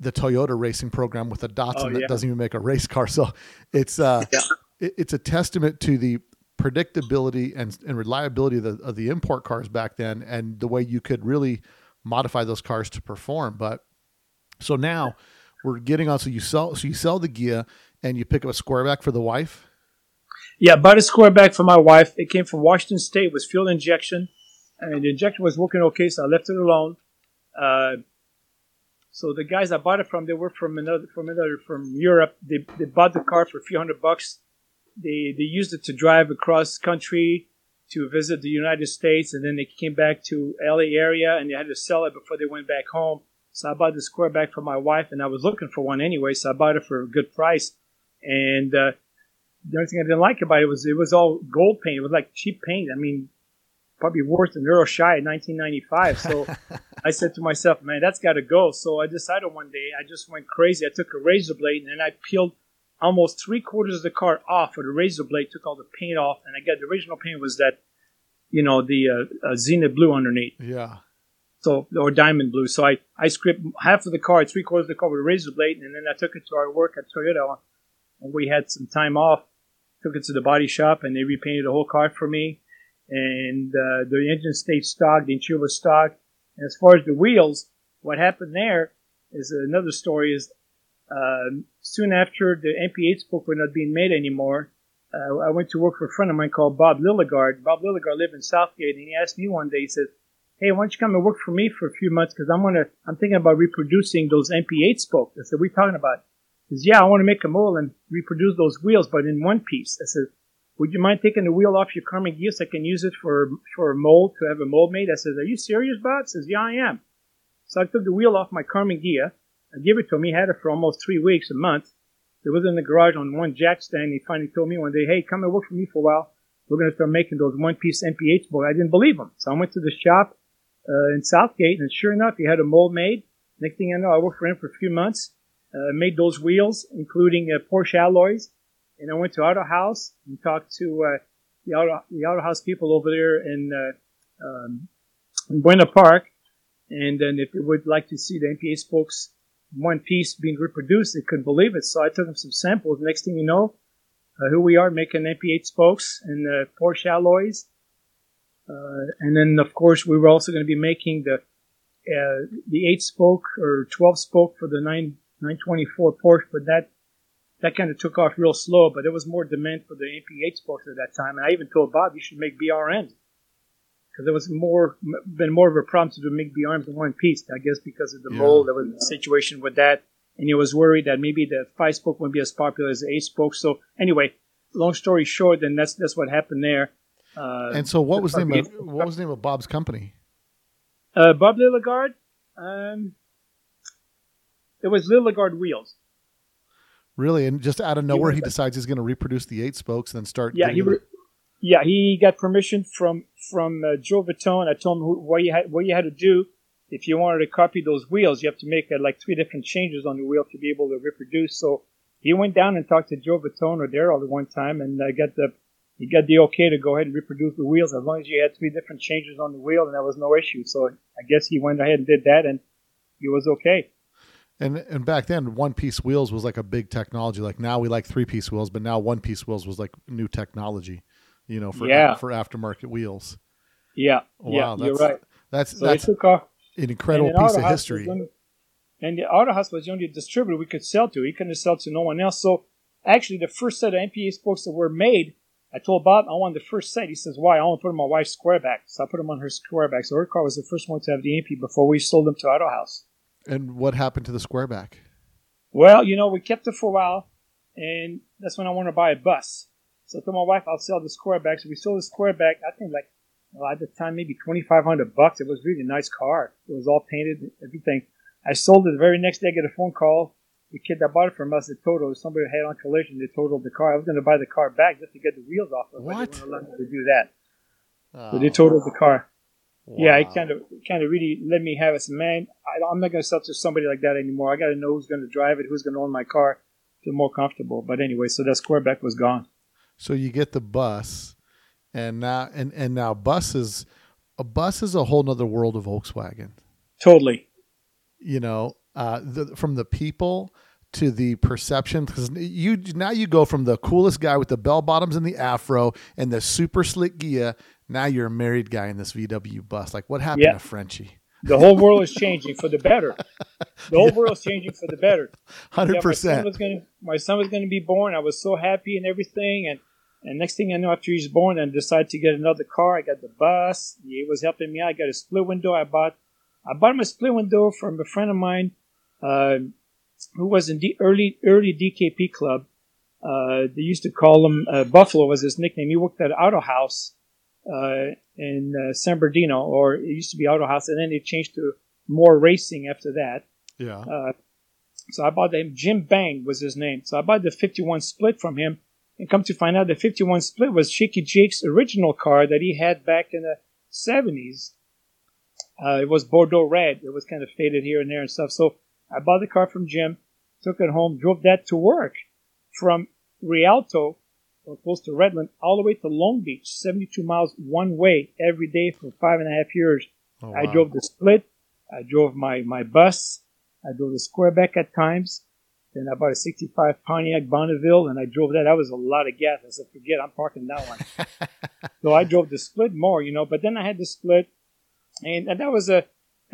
the Toyota racing program with a Datsun Oh, that doesn't even make a race car. (laughs) So it's uh, Yeah. it, it's a testament to the predictability and, and reliability of the, of the import cars back then, and the way you could really modify those cars to perform. But so now we're getting on. So you sell so you sell the Ghia and you pick up a squareback for the wife. Yeah, bought a square back for my wife. It came from Washington State. It was fuel injection, and the injection was working okay, so I left it alone. Uh, so the guys I bought it from, they were from another from another from Europe. They, they bought the car for a few hundred bucks. They they used it to drive across country to visit the United States, and then they came back to LA area, and they had to sell it before they went back home. So I bought the square back for my wife, and I was looking for one anyway, so I bought it for a good price. And uh, the only thing I didn't like about it was it was all gold paint. It was like cheap paint. I mean, probably worse than Euro Shy in 1995. So (laughs) I said to myself, man, that's got to go. So I decided one day, I just went crazy. I took a razor blade and I peeled almost three quarters of the car off with a razor blade, took all the paint off, and I got the original paint was that, you know, the uh, uh, Zenith blue underneath Yeah. so or diamond blue. So I I scraped half of the car, three quarters of the car with a razor blade, and then I took it to our work at Toyota, and we had some time off. Took it to the body shop, and they repainted the whole car for me. And uh, the engine stayed stock, the interior was. And as far as the wheels, what happened there is another story. Is um, soon after the EMPI 8 spoke were not being made anymore, uh, I went to work for a friend of mine called Bob Lilligard. Bob Lilligard lived in Southgate, and he asked me one day. He said, "Hey, why don't you come and work for me for a few months? Because I'm gonna, I'm thinking about reproducing those EMPI 8 spokes." I said, "We talking about?" He says, "Yeah, I want to make a mold and reproduce those wheels, but in one piece." I said, "Would you mind taking the wheel off your Karmann Ghia so I can use it for for a mold to have a mold made?" I said, "Are you serious, Bob?" Says, "Yeah, I am." So I took the wheel off my Karmann Ghia. I gave it to him. He had it for almost three weeks, a month. It was in the garage on one jack stand. He finally told me one day, "Hey, come and work for me for a while. We're going to start making those one-piece EMPI 8 spokes." I didn't believe him, so I went to the shop uh, in Southgate, and sure enough, he had a mold made. Next thing I know, I worked for him for a few months, uh, made those wheels, including uh, Porsche alloys, and I went to Autohaus and talked to uh, the Auto the Autohaus people over there in uh, um, in Buena Park, and then if they would like to see the EMPI 8 spokes one piece being reproduced, they couldn't believe it. So I took them some samples. Next thing you know, uh, here we are making EMPI 8 spokes and uh, Porsche alloys. Uh, and then, of course, we were also going to be making the uh, the eight spoke or twelve spoke for the nine nine twenty four Porsche, but that that kind of took off real slow. But there was more demand for the EMPI 8 spokes at that time, and I even told Bob you should make BRMs because there was more been more of a problem to do make BRMs in one piece. I guess because of the Yeah. mold, there was a situation with that, and he was worried that maybe the five spoke wouldn't be as popular as the eight spoke. So anyway, long story short, then that's that's what happened there. Uh, And so, what was the name of what was the name of Bob's company? Uh, Bob Lilligard. Um, it was Lilligard Wheels. Really, and just out of nowhere, was he decides he's going to reproduce the eight spokes and then start. Yeah, he. Re- yeah, he got permission from from uh, Joe Vittone. I told him who, what you had what you had to do if you wanted to copy those wheels. You have to make uh, like three different changes on the wheel to be able to reproduce. So he went down and talked to Joe Vittone or Daryl at one time, and uh, got the he got the okay to go ahead and reproduce the wheels as long as you had three different changes on the wheel, and there was no issue. So I guess he went ahead and did that, and he was okay. And and back then, one piece wheels was like a big technology. Like now, we like three piece wheels, but now one piece wheels was like new technology. You know, for Yeah. for aftermarket wheels. Yeah, Wow, yeah, that's you're right. that's So that's an incredible piece of history. was the only- and the Autohaus was the only distributor we could sell to. He couldn't sell to no one else. So actually, the first set of EMPI 8 spokes that were made I told Bob I wanted the first set. He says, "Why?" I want to put him on my wife's square back So I put them on her square back So her car was the first one to have the EMP before we sold them to Autohaus. And what happened to the squareback? Well, you know, we kept it for a while, and that's when I wanted to buy a bus. So I told my wife I'll sell the squareback. So we sold the squareback. I think like well, at the time maybe twenty five hundred bucks. It was really a nice car. It was all painted, everything. I sold it the very next day. I get a phone call. The kid that bought it from us, it totaled. Somebody had on collision. They totaled the car. I was going to buy the car back just to get the wheels off of it. What? They wouldn't allow me to do that. Oh, So they totaled the car. Yeah, it kind of kind of really let me have it. So, man, I, I'm not going to sell to somebody like that anymore. I got to know who's going to drive it, who's going to own my car. Feel more comfortable. But anyway, so that squareback was gone. So you get the bus, and now and and now buses, a bus is a whole nother world of Volkswagen. Totally. You know, uh, the, from the people to the perception, because you now you go from the coolest guy with the bell bottoms and the afro and the super slick Ghia. Now you're a married guy in this VW bus. Like, what happened Yeah. to Frenchie? The whole world is changing for the better. (laughs) The whole world is changing for the better. Hundred yeah, percent. my son was gonna be born. I was so happy and everything, and and next thing I know, after he's born, I decided to get another car. I got the bus. He was helping me out. I got a split window. I bought I bought him a split window from a friend of mine, uh, who was in the early early DKP club. Uh, they used to call him uh, Buffalo was his nickname. He worked at Auto House uh, in uh, San Bernardino, or it used to be Auto House, and then they changed to more racing after that. Yeah. Uh, so I bought him. Jim Bang was his name. So I bought the 51 split from him, and come to find out, the 51 split was Shaky Jake's original car that he had back in the 70s. Uh, it was Bordeaux red. It was kind of faded here and there and stuff. So I bought the car from Jim, took it home, drove that to work from Rialto, or close to Redland, all the way to Long Beach, 72 miles one way every day for five and a half years. Oh, I drove the split. I drove my, my bus. I drove the squareback at times. Then I bought a 65 Pontiac Bonneville and I drove that. That was a lot of gas. I said, forget, I'm parking that one. (laughs) so I drove the split more, you know, but then I had the split and, and that was a,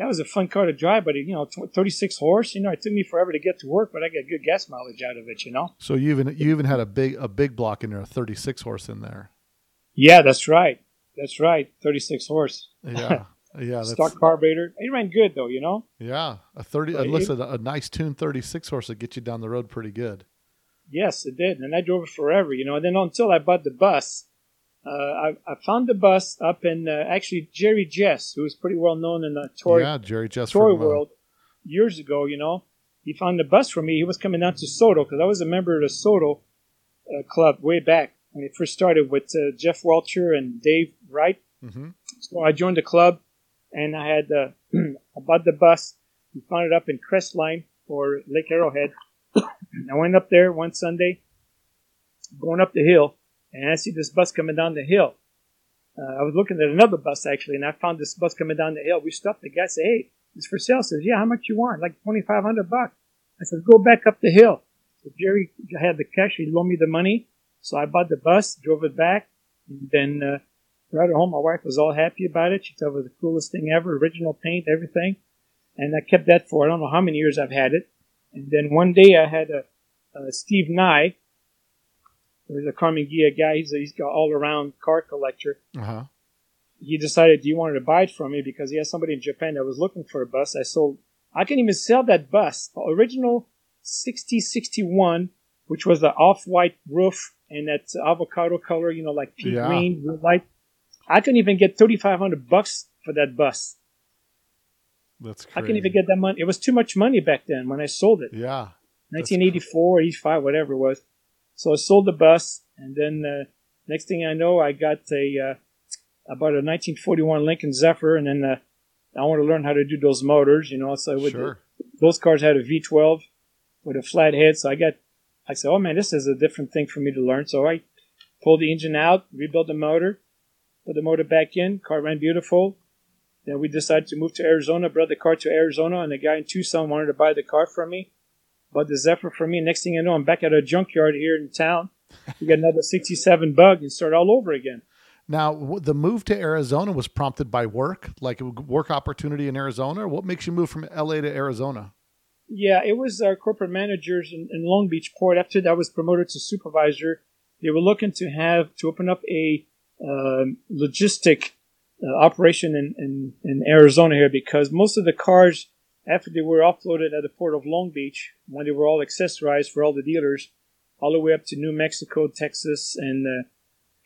that was a fun car to drive, but it, you know, tw- 36 horse, you know, it took me forever to get to work, but I got good gas mileage out of it, you know? So you even you even had a big a big block in there, a 36 horse in there. Yeah, that's right. That's right. 36 horse. Yeah. (laughs) Yeah, Stock carburetor. It ran good though, you know? yeah, a thirty. But it- listen, a nice tuned thirty six horse will get you down the road pretty good. Yes, it did, and I drove it forever, you know. And then until I bought the bus, uh, I, I found the bus up in uh, actually Jerry Jess, who was pretty well known in the toy yeah, Jerry from, uh, world years ago. You know, he found the bus for me. He was coming down to Soto because I was a member of the Soto uh, club way back when it first started with uh, Jeff Welcher and Dave Wright. mhm. So I joined the club, and I had uh, (clears throat) I bought the bus. We found it up in Crestline or Lake Arrowhead. (coughs) I went up there one Sunday, going up the hill, and I see this bus coming down the hill. Uh, I was looking at another bus actually, and I found this bus coming down the hill. We stopped. The guy said, "Hey, it's for sale." Says, "Yeah, how much you want?" Like twenty five hundred bucks. I said, "Go back up the hill." So Jerry had the cash. He loaned me the money, so I bought the bus, drove it back, and then. Uh, Brought it home. My wife was all happy about it. She thought it was the coolest thing ever. Original paint, everything. And I kept that for I don't know how many years I've had it. And then one day I had a, a Steve Nye. There's a Karmann Ghia guy. He's a, he's got all around car collector. Uh-huh. He decided, do you want to buy it from me? Because he has somebody in Japan that was looking for a bus. I sold, I can even sell that bus. The original 6061, which was the off-white roof and that avocado color, you know, like pea Yeah. green, real light. I couldn't even get 3500 bucks for that bus. That's crazy. I couldn't even get that money. It was too much money back then when I sold it. Yeah. 1984, 85, whatever it was. So I sold the bus, and then uh, next thing I know, I got a uh, I bought a 1941 Lincoln Zephyr, and then uh, I want to learn how to do those motors, you know. So with Sure. those cars had a V12 with a flat head, so I got I said, oh man, this is a different thing for me to learn. So I pulled the engine out, rebuilt the motor, put the motor back in. Car ran beautiful. Then we decided to move to Arizona, brought the car to Arizona, and the guy in Tucson wanted to buy the car from me. Bought the Zephyr for me. Next thing I know, I'm back at a junkyard here in town. We got another 67 bug and start all over again. Now, the move to Arizona was prompted by work, like a work opportunity in Arizona. What makes you move from LA to Arizona? Yeah, it was our corporate managers in, in Long Beach Port. After that, I was promoted to supervisor they were looking to have to open up a uh, logistic uh, operation in, in, in Arizona here because most of the cars, after they were offloaded at the port of Long Beach, when they were all accessorized for all the dealers, all the way up to New Mexico, Texas, and uh,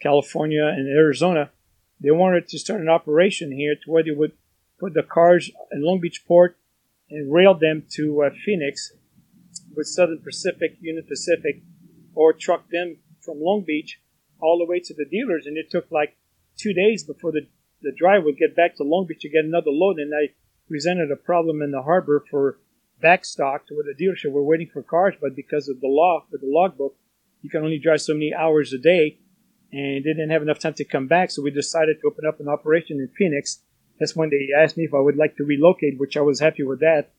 California and Arizona, they wanted to start an operation here to where they would put the cars in Long Beach port and rail them to uh, Phoenix with Southern Pacific, Union Pacific, or truck them from Long Beach all the way to the dealers. And it took like two days before the, the driver would get back to Long Beach to get another load. And I presented a problem in the harbor for backstock to where the dealership were waiting for cars, but because of the law, with the logbook, you can only drive so many hours a day. And they didn't have enough time to come back, so we decided to open up an operation in Phoenix. That's when they asked me if I would like to relocate, which I was happy with that.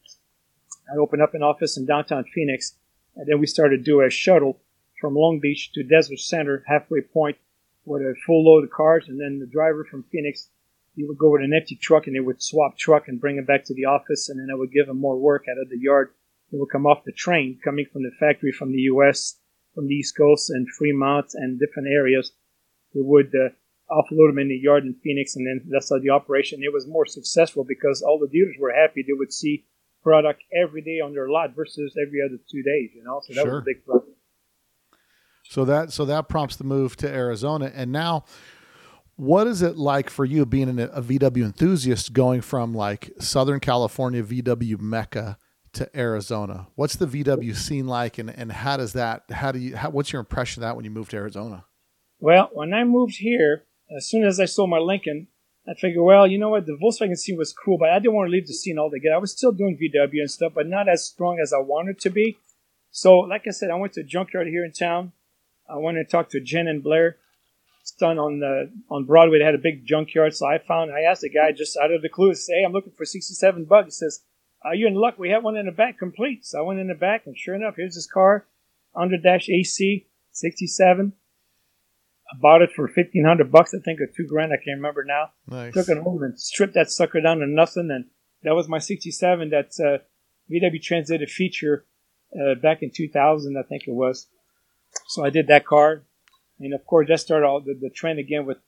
I opened up an office in downtown Phoenix, and then we started to do a shuttle from Long Beach to Desert Center, halfway point, with a full load of cars, and then the driver from Phoenix, he would go with an empty truck, and they would swap truck and bring him back to the office, and then I would give him more work out of the yard. He would come off the train, coming from the factory from the U.S., from the East Coast, and Fremont, and different areas. They would uh, offload them in the yard in Phoenix, and then that's how the operation. It was more successful because all the dealers were happy. They would see product every day on their lot versus every other two days. You know, so that Sure. was a big problem. So that so that prompts the move to Arizona. And now, what is it like for you being an, a VW enthusiast going from like Southern California VW mecca to Arizona? What's the VW scene like, and, and how does that? How do you? How, what's your impression of that when you moved to Arizona? Well, when I moved here, as soon as I sold my Lincoln, I figured, well, you know what, the Volkswagen scene was cool, but I didn't want to leave the scene altogether. I was still doing VW and stuff, but not as strong as I wanted to be. So, like I said, I went to a junkyard here in town. I went and talked to Jen and Blair. Done on the on Broadway. They had a big junkyard, so I found. I asked the guy just out of the clue, say, "Hey, I'm looking for 67 bucks." He says, "Are you in luck? We have one in the back complete." So I went in the back, and sure enough, here's this car, under dash AC, 67. I bought it for 1500 bucks, I think, or two grand. I can't remember now. Nice. Took it home and stripped that sucker down to nothing, and that was my 67. That's uh, VW Transited feature uh, back in 2000, I think it was. So I did that car, and of course that started all the, the trend again with,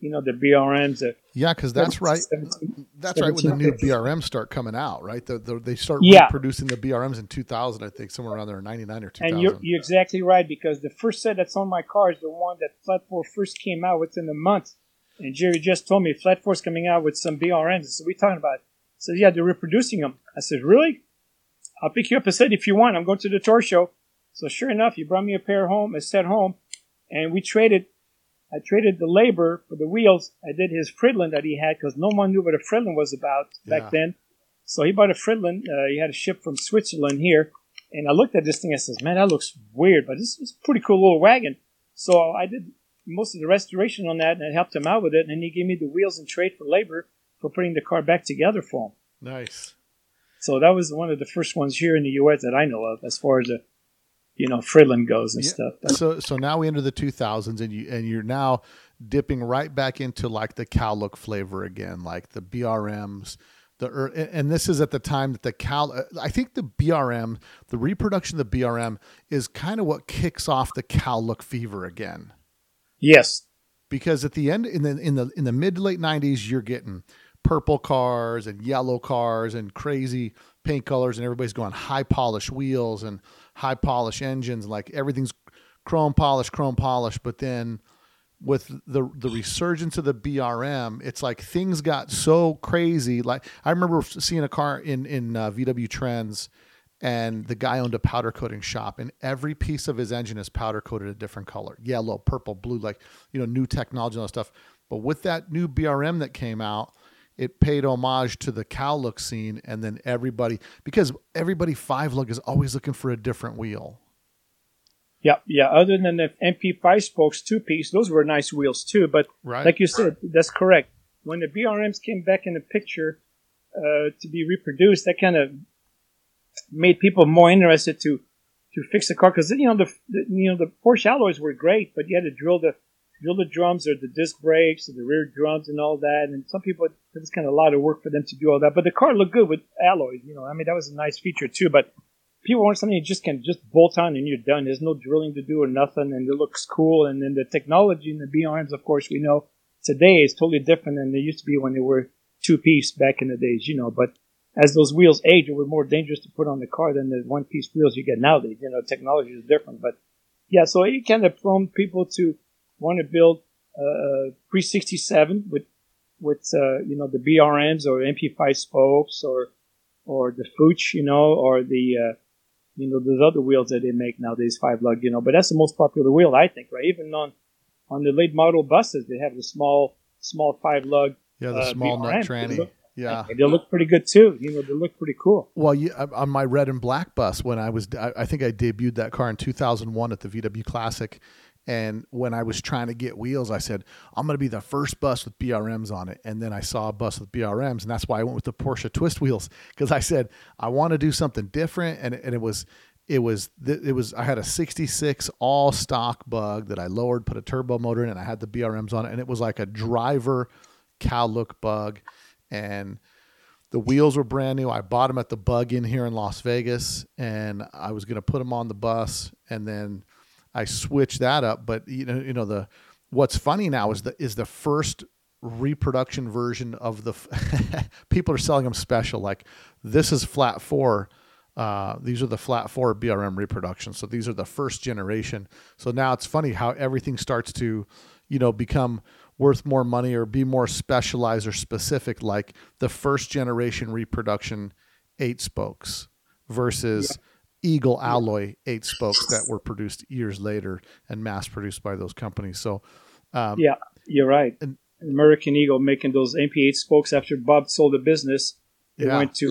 you know, the BRMs. The Yeah, because that's right. 17 That's right when the new BRMs start coming out, right? The, the, they start Yeah. reproducing the BRMs in 2000, I think, somewhere around there, 99 or 2000. And you're, you're exactly right because the first set that's on my car is the one that Flat 4 first came out within a month. And Jerry just told me Flat 4's coming out with some BRMs. What are talking about? Said, yeah, they're reproducing them. I said, really? I'll pick you up a set if you want. I'm going to the tour show. So sure enough, he brought me a pair home, a set home, and we traded. I traded the labor for the wheels. I did his Fridolin that he had because no one knew what a Fridolin was about Yeah. back then. So he bought a Fridolin. Uh, he had a ship from Switzerland here. And I looked at this thing. I says, "Man, that looks weird, but this is a pretty cool little wagon." So I did most of the restoration on that, and I helped him out with it. And he gave me the wheels and trade for labor for putting the car back together for him. nice. So that was one of the first ones here in the U.S. that I know of, as far as the, you know, Fridolin goes and Yeah. stuff. But So so now we enter the 2000s, and you and you're now dipping right back into like the Cal Look flavor again, like the BRMs. The er- and this is at the time that the cow. I think the BRM, the reproduction of the BRM, is kind of what kicks off the Cal Look fever again. yes, because at the end in the in the in the mid to late 90s you're getting purple cars and yellow cars and crazy paint colors and everybody's going high polish wheels and high polish engines like everything's chrome polish chrome polish but then with the the resurgence of the BRM it's like things got so crazy. Like I remember seeing a car in in uh, VW Trends and the guy owned a powder coating shop and every piece of his engine is powder coated a different color. Yellow purple blue like you know new technology and stuff. But with that new brm that came out it paid homage to the Cal Look scene and then everybody because everybody five lug is always looking for a different wheel yeah, yeah. Other than the EMPI 5 spokes two piece, those were nice wheels too. But right like you said, that's correct. When the BRMs came back in the picture uh, to be reproduced, that kind of made people more interested to to fix the car because you know the, the you know the Porsche alloys were great, but you had to drill the drill the drums or the disc brakes or the rear drums and all that. And some people it was kind of a lot of work for them to do all that, but the car looked good with alloys. You know, I mean that was a nice feature too. But people want something you just can just bolt on and you're done. There's no drilling to do or nothing, and it looks cool. And then the technology in the BRMs, of course, we know today is totally different than they used to be when they were two piece back in the days, you know. But as those wheels age, it were more dangerous to put on the car than the one piece wheels you get nowadays. You know, technology is different. But yeah, so it kind of prompt people to want to build uh, 367 with with uh, you know the BRMs or EMPI 5 spokes or or the Fuchs, you know, or the uh, you know those other wheels that they make nowadays, five lug, you know. But that's the most popular wheel, I think, right? Even on on the late model buses, they have the small small five lug. Yeah, the uh, small nut BRM. tranny. They look- Yeah. They look pretty good too. You know, they look pretty cool. Well, you, on my red and black bus, when I was, I, I think I debuted that car in 2001 at the VW Classic. And when I was trying to get wheels, I said, I'm going to be the first bus with BRMs on it. And then I saw a bus with BRMs. And that's why I went with the Porsche twist wheels because I said, I want to do something different. And, and it was, it was, it was, I had a 66 all stock bug that I lowered, put a turbo motor in, and I had the BRMs on it. And it was like a driver Cal look bug. And, the wheels were brand new. I bought them at the Bug in here in Las Vegas, and I was going to put them on the bus, and then I switched that up. But you know, you know the what's funny now is the is the first reproduction version of the (laughs) people are selling them special. Like this is flat four. Uh, these are the flat four BRM reproductions. So these are the first generation. So now it's funny how everything starts to, you know, become worth more money or be more specialized or specific, like the first generation reproduction eight spokes versus Eagle alloy eight spokes that were produced years later and mass produced by those companies. So, um, Yeah, you're right. And- American Eagle making those EMPI 8 spokes after Bob sold the business. They Yeah. went to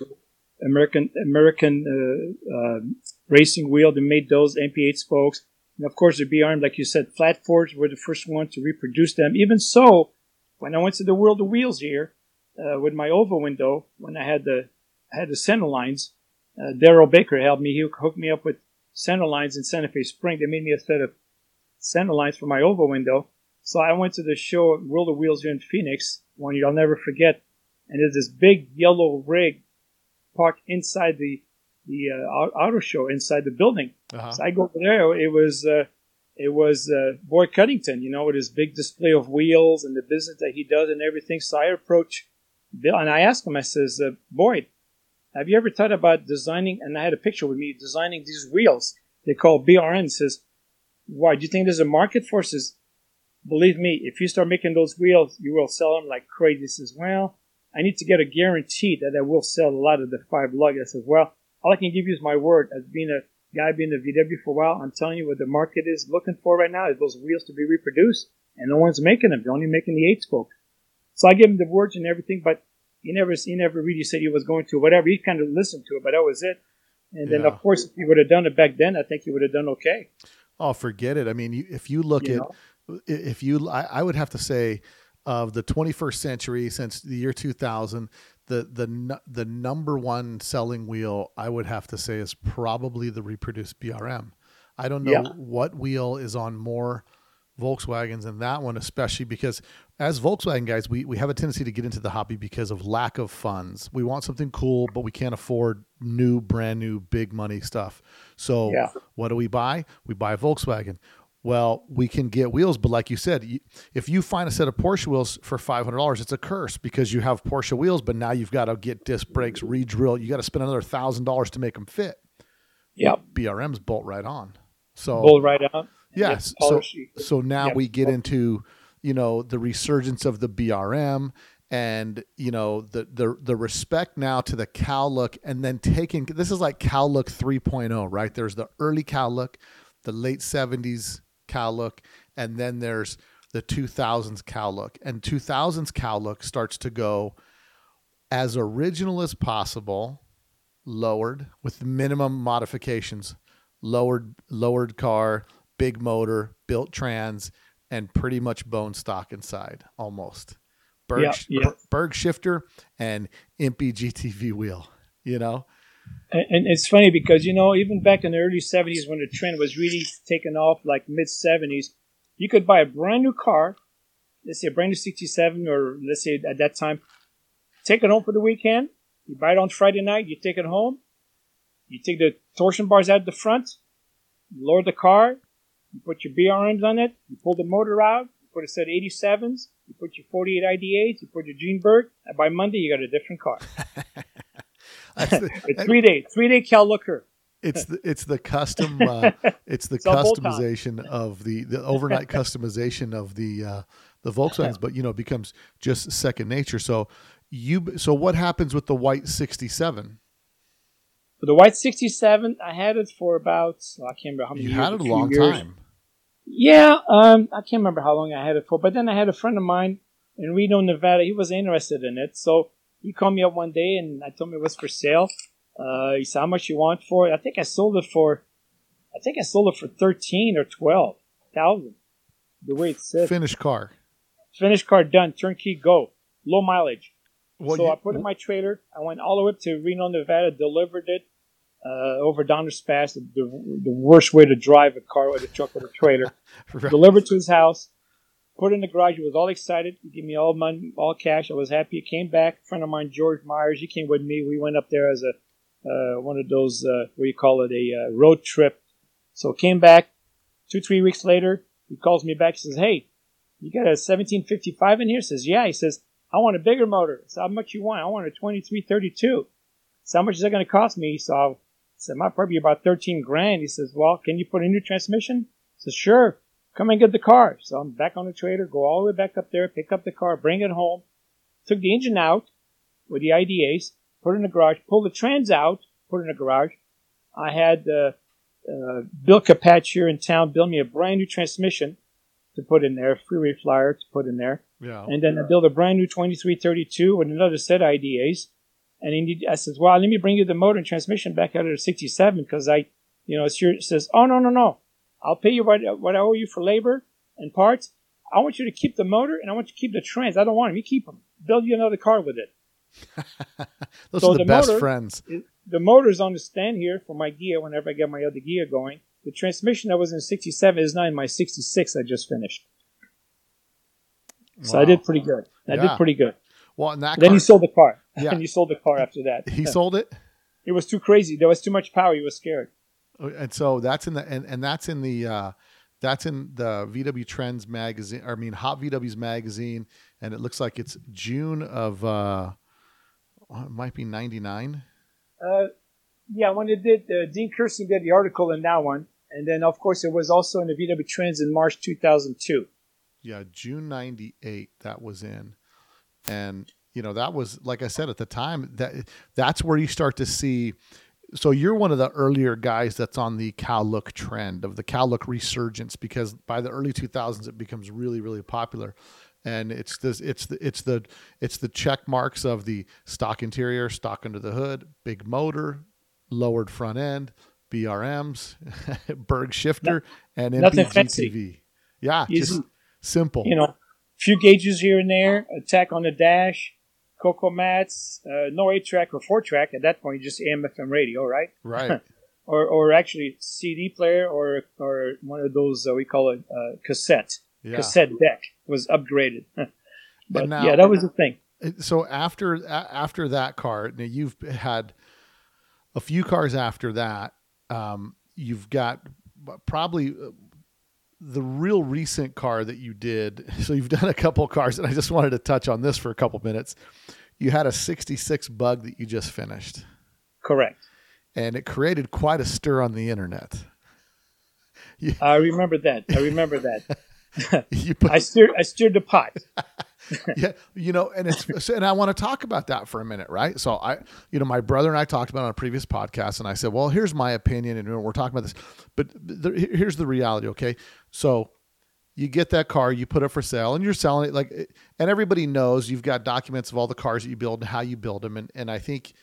American American uh, uh, Racing Wheel. They made those EMPI 8 spokes, and of course the BRM, like you said, flat forged were the first one to reproduce them. Even so, when I went to the World of Wheels here uh, with my oval window, when I had the I had the center lines, uh, Daryl Baker helped me. He hooked me up with center lines in Santa Fe Spring. They made me a set of center lines for my oval window. So I went to the show World of Wheels here in Phoenix, one you'll never forget. And there's this big yellow rig parked inside the the uh, auto show inside the building. uh-huh. So I go over there. It was uh, it was uh, Boyd Coddington, you know, with his big display of wheels and the business that he does and everything. So I approach Bill and I asked him. I says, uh, Boyd, have you ever thought about designing? And I had a picture with me designing these wheels. They call BRM. Says, why? Do you think there's a market for? it?" He Says, believe me, if you start making those wheels, you will sell them like crazy. Says, well, I need to get a guarantee that I will sell a lot of the five lug. I says, well, all I can give you is my word as being a guy being a VW for a while. I'm telling you what the market is looking for right now is those wheels to be reproduced, and no one's making them. They're only making the eight spoke. So I gave him the words and everything, but he never he never really said he was going to whatever. He kind of listened to it, but that was it. And then Yeah. of course, if he would have done it back then, I think he would have done okay. Oh, forget it. I mean, if you look You at, if you, I, I would have to say, of the 21st century since the year 2000, the the the number one selling wheel I would have to say is probably the reproduced BRM. I don't know Yeah. what wheel is on more Volkswagens than that one, especially because as Volkswagen guys, we, we have a tendency to get into the hobby because of lack of funds. We want something cool, but we can't afford new, brand new, big money stuff. So Yeah. what do we buy? We buy a Volkswagen. Well, we can get wheels, but like you said, if you find a set of Porsche wheels for five hundred dollars, it's a curse because you have Porsche wheels, but now you've got to get disc brakes, re-drill. You got to spend another thousand dollars to make them fit. Yeah, BRMs bolt right on. So bolt right on. Yes. Yeah, So, so now Yeah. we get into, you know, the resurgence of the BRM and, you know, the, the, the respect now to the Cal look and then taking, this is like Cal look 3.0, right? There's the early Cal look, the late 70s Cal look, and then there's the 2000s Cal look. And 2000s Cal look starts to go as original as possible, lowered with minimum modifications, lowered lowered car, big motor, built trans, and pretty much bone stock inside almost. Berg, Yeah, yeah. Berg shifter and EMPI GTV wheel. You know, And, and it's funny because you know even back in the early '70s when the trend was really taking off, like mid '70s, you could buy a brand new car, let's say a brand new '67, or let's say at that time, take it home for the weekend. You buy it on Friday night, you take it home, You take the torsion bars out the front, lower the car, you put your BRMs on it, you pull the motor out, you put a set of 87s, you put your 48 IDAs, you put your Gene Berg, and by Monday you got a different car. (laughs) The- (laughs) three day, three day Cal Looker. it's the it's the custom (laughs) uh, it's the It's customization of the the overnight customization of the uh, the Volkswagens, but you know it becomes just second nature. So you so what happens with the white sixty seven? For the white 67, I had it for about, I can't remember how many You years. had it a long years. time. Yeah, um, I can't remember how long I had it for, but then I had a friend of mine in Reno, Nevada. He was interested in it, so he called me up one day and I told him it was for sale. Uh, he said, "How much you want for it?" I think I sold it for, I think I sold it for thirteen or twelve thousand. The way it said, Finished car. finished car done, turnkey, go, low mileage. Well, so you- I put it in my trailer. I went all the way up to Reno, Nevada, delivered it uh, over Donner's Pass, the, the, the worst way to drive a car with a truck with a trailer. (laughs) Right. delivered to his house, put in the garage. He was all excited. He gave me all money, all cash. I was happy. He came back. A friend of mine, George Myers, he came with me. We went up there as a uh, one of those uh, what do you call it, a uh, road trip. So came back two, three weeks later. He calls me back. He says, "Hey, you got a 1755 in here?" Says, "Yeah." He says, "I want a bigger motor." I said, "How much you want?" "I want a 2332." So how much is that going to cost me? So I said, "Might probably be about 13 grand." He says, "Well, can you put a new transmission?" I said, "Sure." Come and get the car. So I'm back on the trailer, go all the way back up there, pick up the car, bring it home. Took the engine out with the IDAs, put it in the garage, pulled the trans out, put it in the garage. I had uh, uh, Bill Capatch here in town build me a brand new transmission to put in there, freeway flyer to put in there. Yeah. And then I built a brand new 2332 with another set of IDAs. And he, I says, well, let me bring you the motor and transmission back out of the 67 because I, you know, it's your, it says, oh, no, no, no. I'll pay you what, what I owe you for labor and parts. I want you to keep the motor and I want you to keep the trans. I don't want them. You keep them. Build you another car with it. (laughs) Those so are the, the best motor- friends. It- the motor's on the stand here for my gear whenever I get my other gear going. The transmission that was in 67 is now in my 66 I just finished. So I did pretty good. I Yeah. did pretty good. Well, and that Then car, he sold the car. (laughs) Yeah. And he sold the car after that. he sold it. (laughs) It was too crazy. There was too much power. He was scared. and so that's in the and, and that's in the uh that's in the VW Trends magazine. I mean, Hot VW's magazine, and it looks like it's June of uh, it might be ninety nine. Uh, yeah, when it did, uh, Dean Kirsten did the article in that one. And then, of course, it was also in the VW Trends in March 2002. Yeah, June ninety eight. That was in, and you know that was like I said at the time that that's where you start to see. So you're one of the earlier guys that's on the Cal look trend of the Cal look resurgence because by the early 2000s it becomes really really popular, and it's this it's the it's the it's the check marks of the stock interior, stock under the hood, big motor, lowered front end, BRMs, (laughs) Berg shifter, and MPG fancy. TV. Yeah, Easy. just simple. You know, few gauges here and there, attack on the dash, cocoa mats, uh, no 8 track or 4 track. At that point, just AM FM radio, right? (laughs) right. Or, or actually CD player or, or one of those, uh, we call it uh, cassette. Yeah. Cassette deck was upgraded. (laughs) but now- yeah, that was the thing. So after after that car, now you've had a few cars after that. Um, you've got probably uh, the real recent car that you did. (laughs) So you've done a couple cars, and I just wanted to touch on this for a couple minutes. You had a '66 bug that you just finished, Correct. and it created quite a stir on the internet. I remember that. I remember that. (laughs) You put I steered, I steered the pot. (laughs) (laughs) yeah, you know, and it's and I want to talk about that for a minute, right? So I, you know, my brother and I talked about on a previous podcast, and I said, well, here's my opinion, and we're talking about this, but here's the reality, okay? So you get that car, you put it for sale, and you're selling it like, eh, and everybody knows you've got documents of all the cars that you build and how you build them, and and I think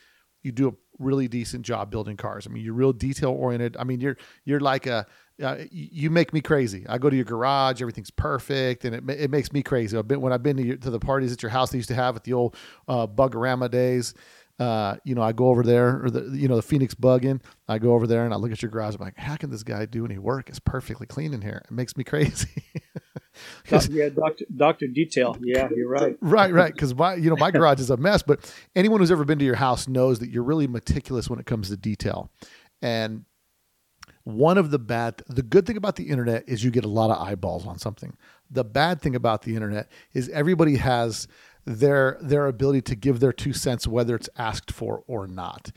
you do a really decent job building cars. I mean, you're real detail oriented. I mean, you're you're like a uh, you make me crazy. I go to your garage, everything's perfect, and it, it makes me crazy. I've been when I've been to, your, to the parties at your house they used to have at the old uh, Bugorama days. Uh, you know, I go over there, or the you know the Phoenix Bug in. I go over there and I look at your garage. I'm like, how can this guy do any work? It's perfectly clean in here. It makes me (laughs) crazy. Yeah, doctor, doctor detail. Yeah, you're right. (laughs) Right, right. Because my, you know, my garage is a mess. But anyone who's ever been to your house knows that you're really meticulous when it comes to detail. And one of the bad, the good thing about the internet is you get a lot of eyeballs on something. The bad thing about the internet is everybody has their their ability to give their two cents, whether it's asked for or not.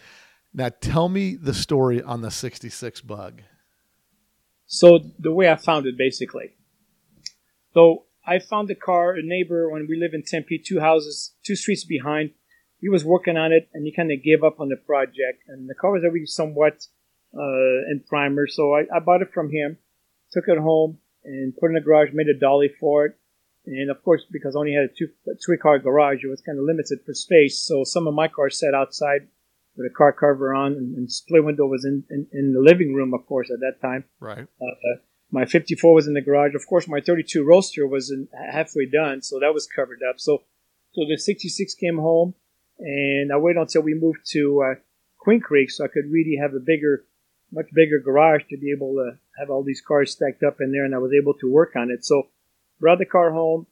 Now, tell me the story on the '66 bug. So the way I found it, basically. So I found the car. A neighbor when we live in Tempe, two houses, two streets behind. He was working on it, and he kind of gave up on the project. And the car was already somewhat uh, in primer, so I, I bought it from him, took it home, and put it in the garage. Made a dolly for it. And of course, because I only had a two three car garage, it was kind of limited for space. So some of my cars sat outside with a car cover on, and, and split window was in, in, in the living room, of course, at that time. Right. Uh, my 54 was in the garage. Of course, my 32 Roadster was in, halfway done, so that was covered up. So, so the 66 came home, and I waited until we moved to uh, Queen Creek, so I could really have a bigger, much bigger garage to be able to have all these cars stacked up in there, and I was able to work on it. So, brought the car home.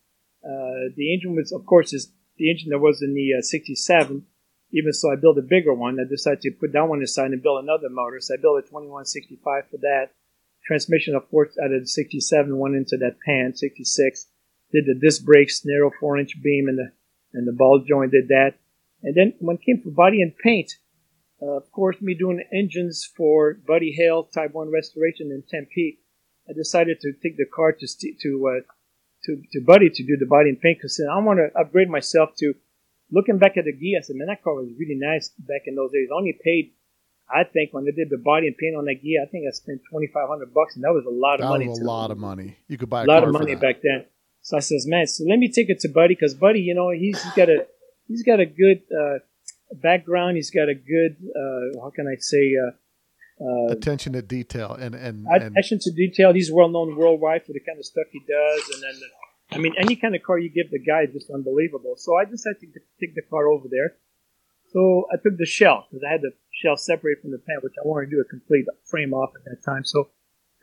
Uh, the engine was, of course, is the engine that was in the uh, 67. Even so, I built a bigger one. I decided to put that one aside and build another motor. So I built a 2165 for that. Transmission, of course, out of the 67 went into that pan, 66. Did the disc brakes, narrow four inch beam, and the and the ball joint did that. And then when it came for body and paint, uh, of course, me doing engines for Buddy Hale Type 1 restoration in Tempe, I decided to take the car to st- to uh, to to Buddy to do the body and paint because I want to upgrade myself to. Looking back at the Ghia, I said, man, that car was really nice back in those days. I only paid, I think, when they did the body and paint on that Ghia, I think I spent twenty five hundred bucks, and that was a lot of That money. was a lot of money. You could buy a, a lot of money that. back then. So I says, man, so let me take it to Buddy because Buddy, you know, he's, he's got a he's got a good uh, background. He's got a good uh, how can I say uh, uh, Attention to detail and and, and attention to detail. He's well known worldwide for the kind of stuff he does, and then I mean, any kind of car you give the guy is just unbelievable. So I decided to take the car over there. So I took the shell because I had the shell separate from the pan, which I wanted to do a complete frame off at that time. So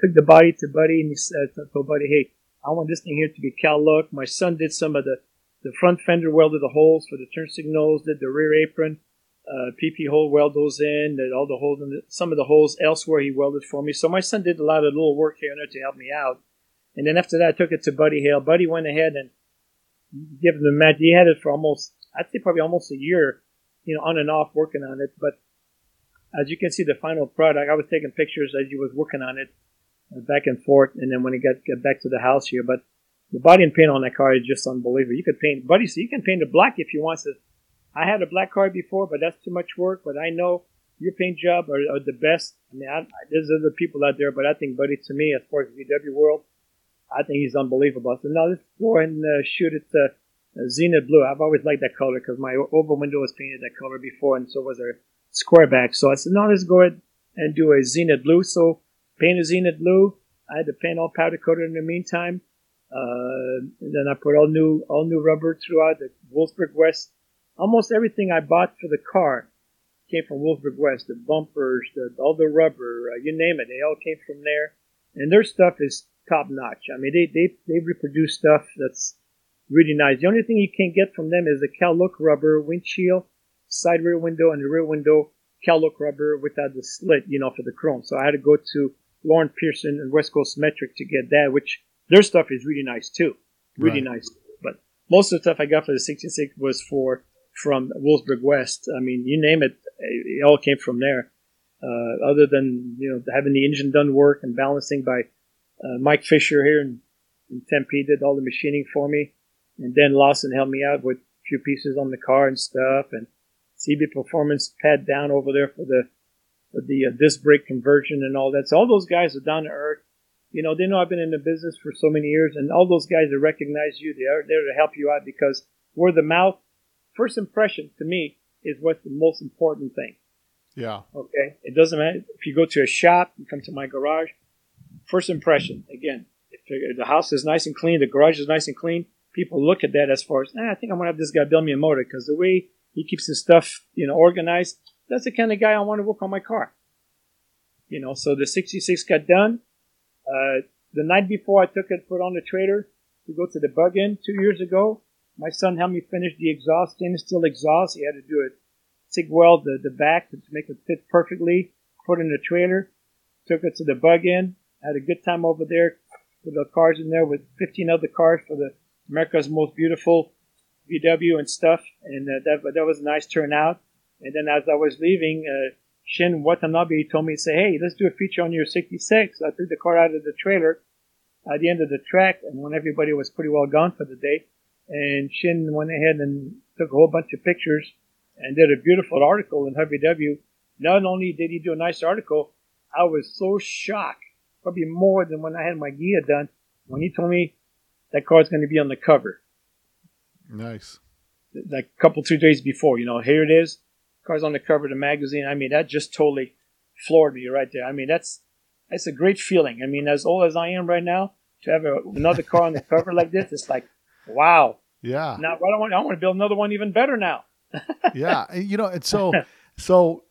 took the body to Buddy, and he said, told Buddy, hey, I want this thing here to be Cal look. My son did some of the the front fender welded the holes for the turn signals, did the rear apron, uh, PP hole weld those in, did all the holes the, some of the holes elsewhere he welded for me. So my son did a lot of little work here and there to help me out. And then after that, I took it to Buddy Hale. Buddy went ahead and gave him the match. He had it for almost, I'd say probably almost a year, you know, on and off working on it. But as you can see, the final product, I was taking pictures as he was working on it, uh, back and forth. And then when he got, got back to the house here, but the body and paint on that car is just unbelievable. You could paint, Buddy so you can paint it black if you want. to. I had a black car before, but that's too much work. But I know your paint job are, are the best. I mean, I, there's other people out there, but I think Buddy, to me, as far as VW world, I think he's unbelievable. So now let's go ahead and uh, shoot it uh, Zenith Blue. I've always liked that color because my oval window was painted that color before, and so was our square back. So I said, no, let's go ahead and do a Zenith Blue. So paint a Zenith Blue. I had to paint all powder coated in the meantime. Uh, and then I put all new all new rubber throughout the Wolfsburg West. Almost everything I bought for the car came from Wolfsburg West. The bumpers, the, all the rubber, uh, you name it, they all came from there. And their stuff is top notch. I mean, they they they reproduce stuff that's really nice. The only thing you can't get from them is the Cal Look rubber windshield, side rear window, and the rear window Cal Look rubber without the slit, you know, for the chrome. So I had to go to Lauren Pearson and West Coast Metric to get that, which their stuff is really nice too, really Right. nice. But most of the stuff I got for the 66 was for from Wolfsburg West. I mean, you name it, it all came from there. Uh, other than you know having the engine done work and balancing by uh, Mike Fisher here in, in Tempe did all the machining for me, and then Lawson helped me out with a few pieces on the car and stuff, and CB Performance Pat Downs over there for the for the uh, disc brake conversion and all that. So all those guys are down to earth. You know, they know I've been in the business for so many years, and all those guys that recognize you, they are there to help you out because word of mouth, first impression to me is what's the most important thing. Yeah. Okay, it doesn't matter if you go to a shop, you come to my garage. First impression, again, if the house is nice and clean, the garage is nice and clean. People look at that as far as, ah, I think I'm gonna have this guy build me a motor because the way he keeps his stuff, you know, organized, that's the kind of guy I want to work on my car. You know, so the 66 got done. Uh, the night before I took it, put on the trailer, to go to the bug in two years ago. My son helped me finish the exhaust, stainless steel exhaust. He had to do it, TIG weld the, the back to make it fit perfectly, put in the trailer, took it to the bug in, had a good time over there, put the cars in there with 15 other cars for the America's Most Beautiful VW and stuff. And uh, that, that was a nice turnout. And then as I was leaving, uh, Shin Watanabe told me, say, hey, let's do a feature on your 66. I took the car out of the trailer at the end of the track and when everybody was pretty well gone for the day. And Shin went ahead and took a whole bunch of pictures and did a beautiful article in Heavy W. Not only did he do a nice article, I was so shocked, probably more than when I had my Ghia done, when he told me that car's going to be on the cover. Nice. Like a couple, two days before, you know, here it is. Car's on the cover of the magazine. I mean, that just totally floored me right there. I mean, that's that's a great feeling. I mean, as old as I am right now, to have a, another car on the cover like this, it's like, wow. Yeah. Now, I want, I want to build another one even better now. (laughs) yeah, you know, and so so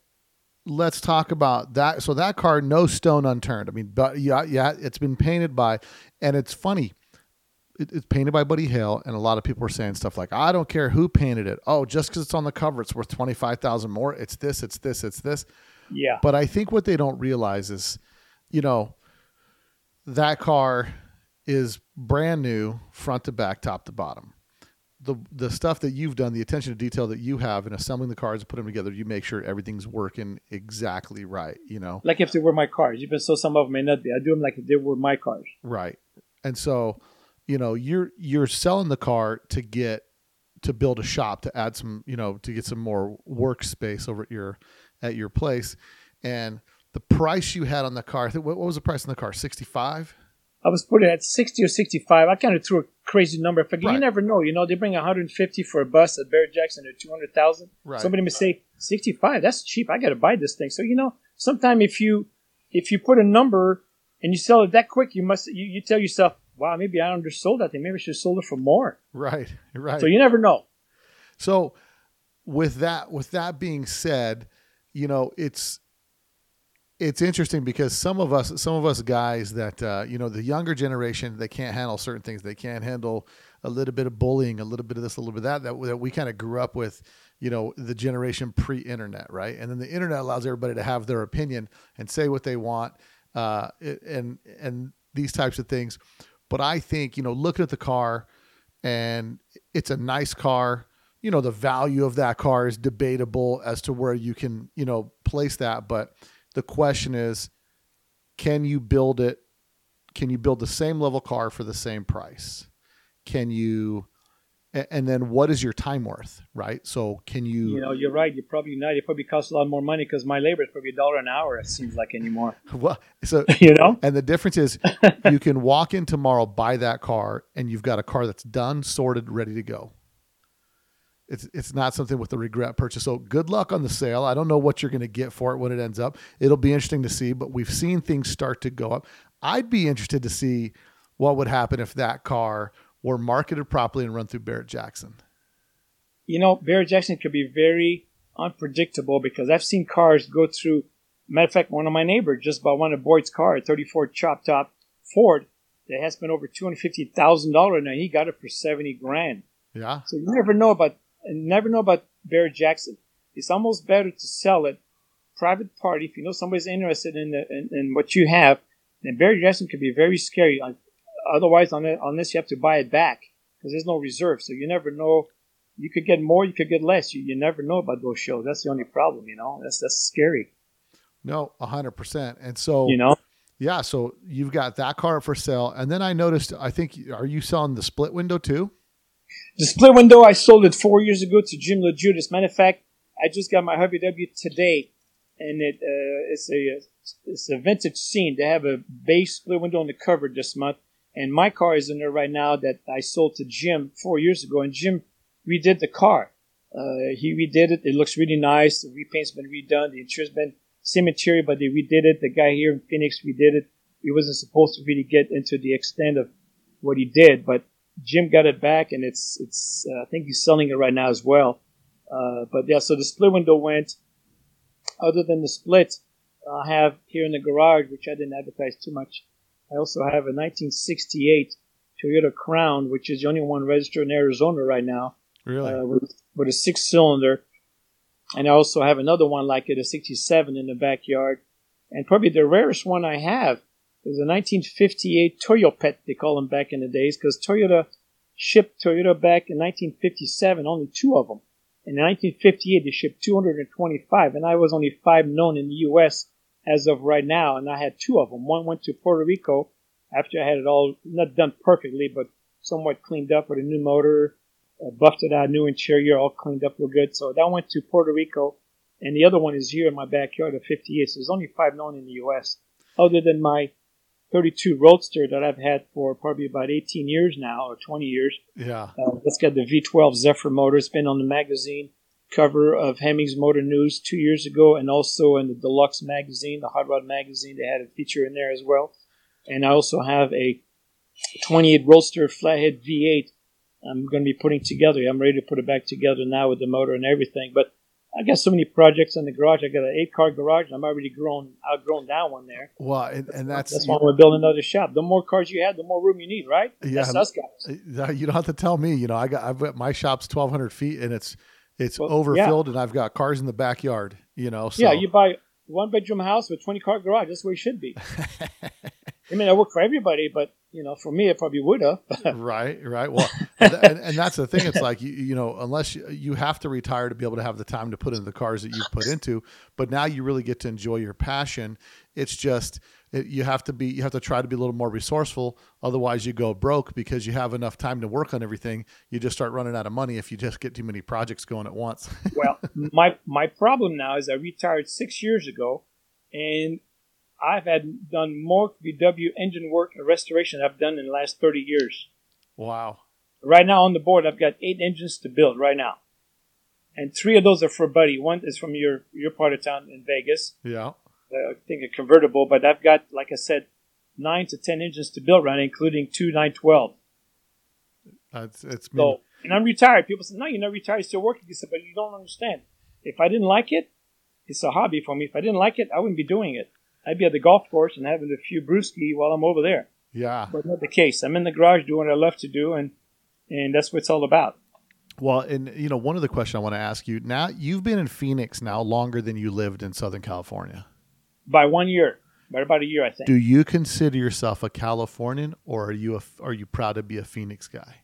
let's talk about that. So that car, no stone unturned. I mean, but yeah, yeah, it's been painted by, and it's funny. It, it's painted by Buddy Hale, and a lot of people were saying stuff like, "I don't care who painted it. Oh, just because it's on the cover, it's worth twenty five thousand more. It's this, it's this, it's this." Yeah. But I think what they don't realize is, you know, that car is brand new, front to back, top to bottom the the stuff that you've done, the attention to detail that you have in assembling the cars and putting them together, you make sure everything's working exactly right. You know, like if they were my cars. Even so, some of them may not be. I do them like if they were my cars. Right, and so, you know, you're you're selling the car to get to build a shop to add some, you know, to get some more workspace over at your at your place, and the price you had on the car. What was the price on the car? Sixty five. I was putting at 60 or 65. I kind of threw a crazy number. Forget, right. You never know. You know, they bring 150 for a bus at Barrett Jackson or 200,000. Right. Somebody may say 65. That's cheap. I got to buy this thing. So, you know, sometime if you, if you put a number and you sell it that quick, you must, you, you tell yourself, wow, maybe I undersold that thing. Maybe I should have sold it for more. Right. Right. So you never know. So with that, with that being said, you know, it's, it's interesting because some of us some of us guys that uh, you know the younger generation they can't handle certain things they can't handle a little bit of bullying a little bit of this a little bit of that that, that we kind of grew up with you know the generation pre-internet right and then the internet allows everybody to have their opinion and say what they want uh, and and these types of things but i think you know looking at the car and it's a nice car you know the value of that car is debatable as to where you can you know place that but the question is, can you build it? Can you build the same level car for the same price? Can you? And then what is your time worth, right? So can you? You know, you're right. You're probably not. It probably costs a lot more money because my labor is probably a dollar an hour. It seems like anymore. (laughs) well, so (laughs) you know, and the difference is, you can walk in tomorrow, buy that car, and you've got a car that's done, sorted, ready to go. It's it's not something with a regret purchase. So good luck on the sale. I don't know what you're going to get for it when it ends up. It'll be interesting to see, but we've seen things start to go up. I'd be interested to see what would happen if that car were marketed properly and run through Barrett Jackson. You know, Barrett Jackson could be very unpredictable because I've seen cars go through. Matter of fact, one of my neighbors just bought one of Boyd's car, a 34 chop top Ford that has been over two hundred fifty thousand dollars now. He got it for seventy grand. Yeah. So you never know about never know about Barrett Jackson. It's almost better to sell it private party if you know somebody's interested in, the, in, in what you have. Then Barrett Jackson can be very scary. Otherwise, on unless you have to buy it back because there's no reserve, so you never know. You could get more, you could get less. You, you never know about those shows. That's the only problem, you know. That's that's scary. No, hundred percent. And so you know, yeah. So you've got that car for sale, and then I noticed. I think are you selling the split window too? The split window, I sold it four years ago to Jim LeJudas. Matter of fact, I just got my HWW today, and it uh, it's a it's a vintage scene. They have a base split window on the cover this month, and my car is in there right now that I sold to Jim four years ago, and Jim redid the car. Uh, he redid it. It looks really nice. The repaint's been redone. The interior's been same material, but they redid it. The guy here in Phoenix redid it. He wasn't supposed to really get into the extent of what he did, but Jim got it back, and it's it's. Uh, I think he's selling it right now as well. Uh, but yeah, so the split window went. Other than the split, I have here in the garage, which I didn't advertise too much. I also have a 1968 Toyota Crown, which is the only one registered in Arizona right now, Really? uh, with, with a six cylinder. And I also have another one like it, a 67 in the backyard. And probably the rarest one I have is a 1958 Toyopet, they call them back in the days, because Toyota shipped Toyota back in 1957, only two of them. In 1958, they shipped 225, and I was only five known in the U.S. as of right now, and I had two of them. One went to Puerto Rico after I had it all not done perfectly, but somewhat cleaned up with a new motor, uh, buffed it out, new interior, all cleaned up real good. So that went to Puerto Rico, and the other one is here in my backyard of 58. So there's only five known in the U.S. Other than my 32 Roadster that I've had for probably about 18 years now, or 20 years. yeah. Uh, it's got the V12 Zephyr motor. It's been on the magazine cover of Hemmings Motor News two years ago, and also in the Deluxe magazine, the Hot Rod magazine. They had a feature in there as well. And I also have a 28 Roadster flathead V8. I'm going to be putting together. I'm ready to put it back together now with the motor and everything. But I got so many projects in the garage. I got an eight car garage, and I'm already grown outgrown that one there. Well, and, and that's, That's why we're building another shop. The more cars you have, the more room you need, right? Yeah. That's us guys. Uh, you don't have to tell me. You know, I got I've got my shop's twelve hundred feet and it's it's Well, overfilled and I've got cars in the backyard. You know, so Yeah, you buy one bedroom house with 20 car garage. That's where it should be. I mean, I work for everybody, but you know, for me, it probably would have. (laughs) right, right. Well, and, and, that's the thing. It's like you, you know, unless you, you have to retire to be able to have the time to put into the cars that you've put into, but now you really get to enjoy your passion. It's just it, you have to be you have to try to be a little more resourceful. Otherwise, you go broke because you have enough time to work on everything. You just start running out of money if you just get too many projects going at once. (laughs) well, my my problem now is I retired six years ago, and I've had done more VW engine work and restoration I've done in the last 30 years. wow. Right now on the board, I've got eight engines to build right now, and three of those are for Buddy. One is from your your part of town in Vegas. Yeah. Uh, I think a convertible, but I've got, like I said, nine to ten engines to build right, including two 912. It's it's So, and I'm retired. People say, no, you're not retired, you're still working. I said, but you don't understand. If I didn't like it, it's a hobby for me. If I didn't like it, I wouldn't be doing it. I'd be at the golf course and having a few brewski while I'm over there. yeah. But not the case. I'm in the garage doing what I love to do, and and that's what it's all about. Well, and you know, one of the questions I want to ask you now, you've been in Phoenix now longer than you lived in Southern California. By one year, by about a year, I think. Do you consider yourself a Californian, or are you a, are you proud to be a Phoenix guy?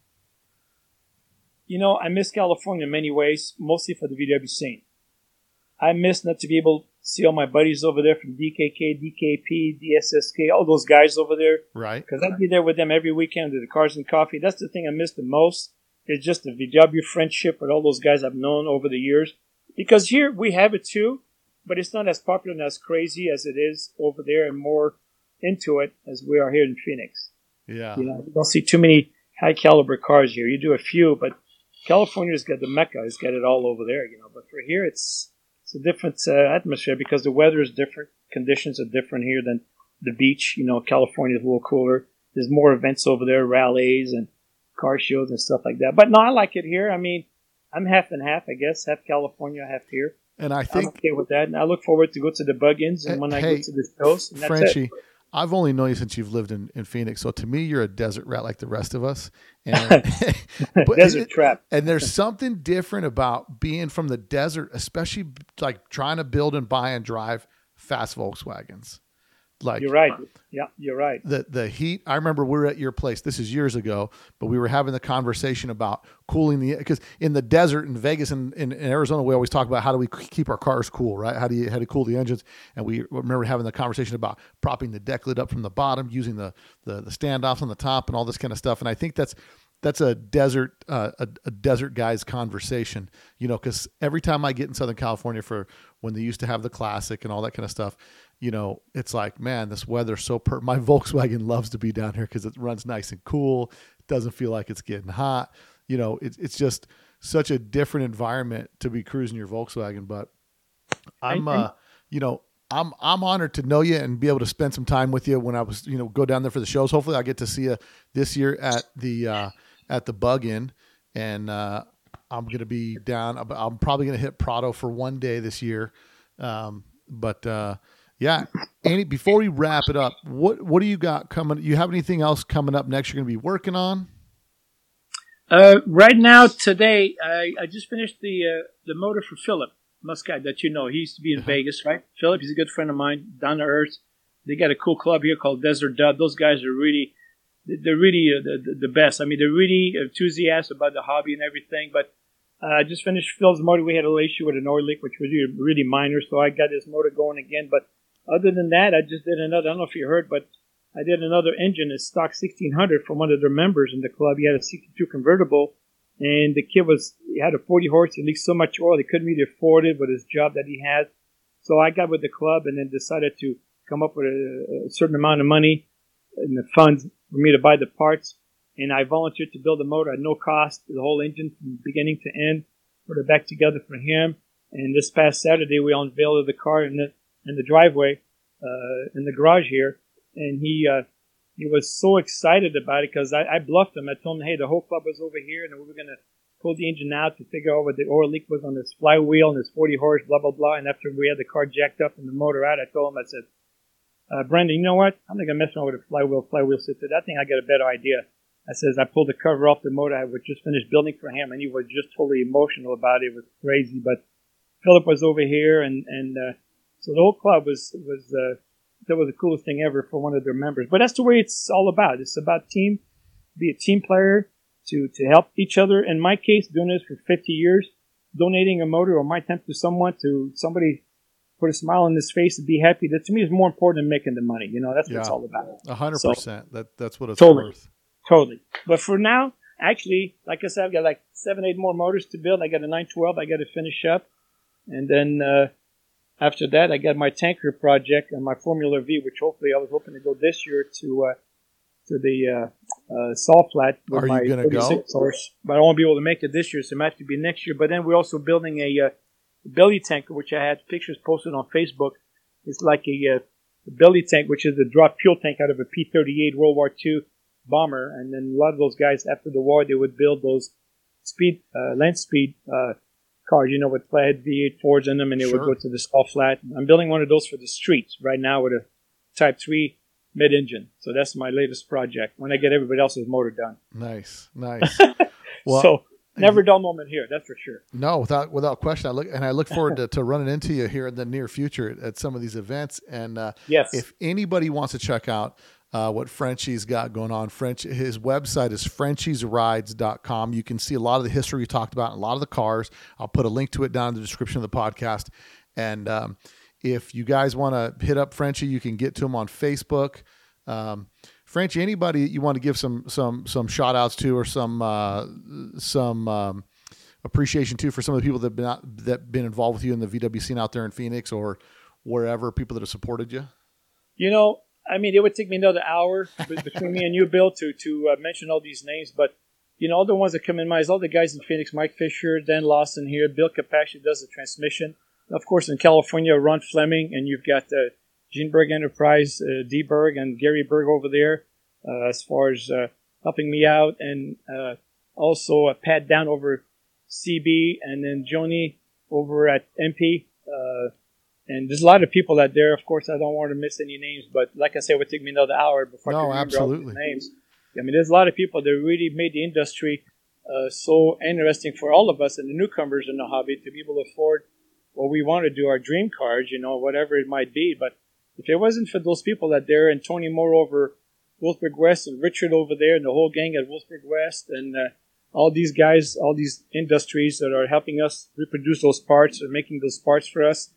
you know, I miss California in many ways, mostly for the VW scene. I miss not to be able to see all my buddies over there from DKK, DKP, DSSK, all those guys over there, Right? because I'd be there with them every weekend to the cars and coffee. That's the thing I miss the most. It's just the VW friendship with all those guys I've known over the years. Because here we have it too, but it's not as popular and as crazy as it is over there and more into it as we are here in Phoenix. Yeah. You know, you don't see too many high caliber cars here. You do a few, but California's got the mecca. It's got it all over there, you know. But for here, it's it's a different uh, atmosphere because the weather is different. Conditions are different here than the beach. You know, California is a little cooler. There's more events over there, rallies and car shows and stuff like that. But no, I like it here. I mean, I'm half and half, I guess. Half California, half here. And I I'm think okay with that. And I look forward to go to the bug-ins and when I Hey, go to the shows. And that's it. I've only known you since you've lived in, in Phoenix, so to me, you're a desert rat like the rest of us. (laughs) And, (laughs) but Desert trap. and there's something different about being from the desert, especially like trying to build and buy and drive fast Volkswagens. Like You're right. Yeah, you're right. the the heat. I remember we were at your place. This is years ago, but we were having the conversation about cooling the because in the desert in Vegas and in, in Arizona, we always talk about how do we keep our cars cool, right? How do you how to cool the engines? And we remember having the conversation about propping the deck lid up from the bottom, using the the, the standoffs on the top, and all this kind of stuff. And I think that's that's a desert uh, a, a desert guy's conversation, you know, because every time I get in Southern California for when they used to have the classic and all that kind of stuff, you know, it's like, man, this weather's so per. My (laughs) Volkswagen loves to be down here because it runs nice and cool. It doesn't feel like it's getting hot. You know, it's it's just such a different environment to be cruising your Volkswagen. But I'm, uh, you know, I'm I'm honored to know you and be able to spend some time with you when I was, you know, go down there for the shows. Hopefully, I get to see you this year at the uh, at the Bug In, and uh, I'm going to be down. I'm- probably going to hit Prado for one day this year, um, but uh, Yeah. Andy, before we wrap it up, what what do you got coming? You have anything else coming up next? You're going to be working on? Uh, right now, today, I, I just finished the uh, the motor for Philip Muscat that you know. He used to be in Uh-huh. Vegas, right? Philip, he's a good friend of mine, down to earth. They got a cool club here called Desert Dub. Those guys are really, they're really uh, the, the, best. I mean, they're really enthusiastic about the hobby and everything. But uh, I just finished Phil's motor. We had a little issue with an oil leak, which was really, really minor, so I got his motor going again. But other than that, I just did another. I don't know if you heard, but I did another engine, a stock 1600 from one of their members in the club. He had a 62 convertible, and the kid was he had a 40 horse. He leaked so much oil he couldn't really afford it with his job that he had. So I got with the club and then decided to come up with a, a certain amount of money in the funds for me to buy the parts. And I volunteered to build the motor at no cost, the whole engine from beginning to end, put it back together for him. And this past Saturday, we unveiled the car and in the driveway, uh, in the garage here, and he uh, he was so excited about it because I, I bluffed him. I told him, hey, the whole club was over here, and we were gonna pull the engine out to figure out what the oil leak was on this flywheel and this 40 horse, blah blah blah. And after we had the car jacked up and the motor out, I told him, I said, uh, Brendan, you know what? I'm not gonna mess around with a flywheel, flywheel system. I think I got a better idea. I says I pulled the cover off the motor I was just finished building for him, and he was just totally emotional about it. It was crazy, but Philip was over here, and and uh, so the whole club was was uh, that was the coolest thing ever for one of their members. But that's the way it's all about. It's about team, be a team player to to help each other. In my case, doing this for 50 years, donating a motor or my time to someone to somebody put a smile on his face and be happy. That to me is more important than making the money. You know, that's what it's all about. A hundred So- percent. That that's what it's Totally. worth. Totally. But for now, actually, like I said, I've got like seven, eight more motors to build. I got a 912 I got to finish up. And then uh, after that, I got my tanker project and my Formula V, which hopefully I was hoping to go this year to uh, to the uh, uh, Salt Flat with Are you my gonna go? horse. But I won't be able to make it this year, so it might have to be next year. But then we're also building a uh, belly tanker, which I had pictures posted on Facebook. It's like a, uh belly tank, which is a drop fuel tank out of a P-38 World War II bomber. And then a lot of those guys after the war, they would build those speed, uh, land speed uh, cars, you know, with flathead V8 Fords in them, and they Sure. would go to the salt flat. I'm building one of those for the streets right now with a Type 3 mid-engine. So that's my latest project. When I get everybody else's motor done. Nice, (laughs) nice. Well, so never dull moment here, that's for sure. No, without without question. I look and I look forward (laughs) to, to running into you here in the near future at, at some of these events. And uh, Yes. if anybody wants to check out uh, what Frenchie's got going on, French his website is frenchiesrides.com. You can see a lot of the history we talked about, and a lot of the cars. I'll put a link to it down in the description of the podcast. And um, if you guys want to hit up Frenchie, you can get to him on Facebook. Um, Frenchie, anybody you want to give some some some shout outs to or some uh, some um, appreciation too for some of the people that have been out, that been involved with you in the VW scene out there in Phoenix or wherever, people that have supported you. You know, I mean, it would take me another hour between me and you, Bill, to to uh, mention all these names. But you know, all the ones that come in mind is all the guys in Phoenix: Mike Fisher, Dan Lawson here, Bill Capacci does the transmission. Of course, in California, Ron Fleming, and you've got uh, Gene Berg Enterprise, uh, D Berg, and Gary Berg over there, uh, as far as uh, helping me out, and uh, also Pat Downs over CB, and then Joni over at EMPI. And there's a lot of people out there. Of course, I don't want to miss any names, but like I said, it would take me another hour before I No, can remember all absolutely. these names. I mean, there's a lot of people that really made the industry uh, so interesting for all of us and the newcomers in the hobby to be able to afford what we want to do, our dream cars, you know, whatever it might be. But if it wasn't for those people out there and Tony Moore over Wolfsburg West and Richard over there and the whole gang at Wolfsburg West and uh, all these guys, all these industries that are helping us reproduce those parts or making those parts for us,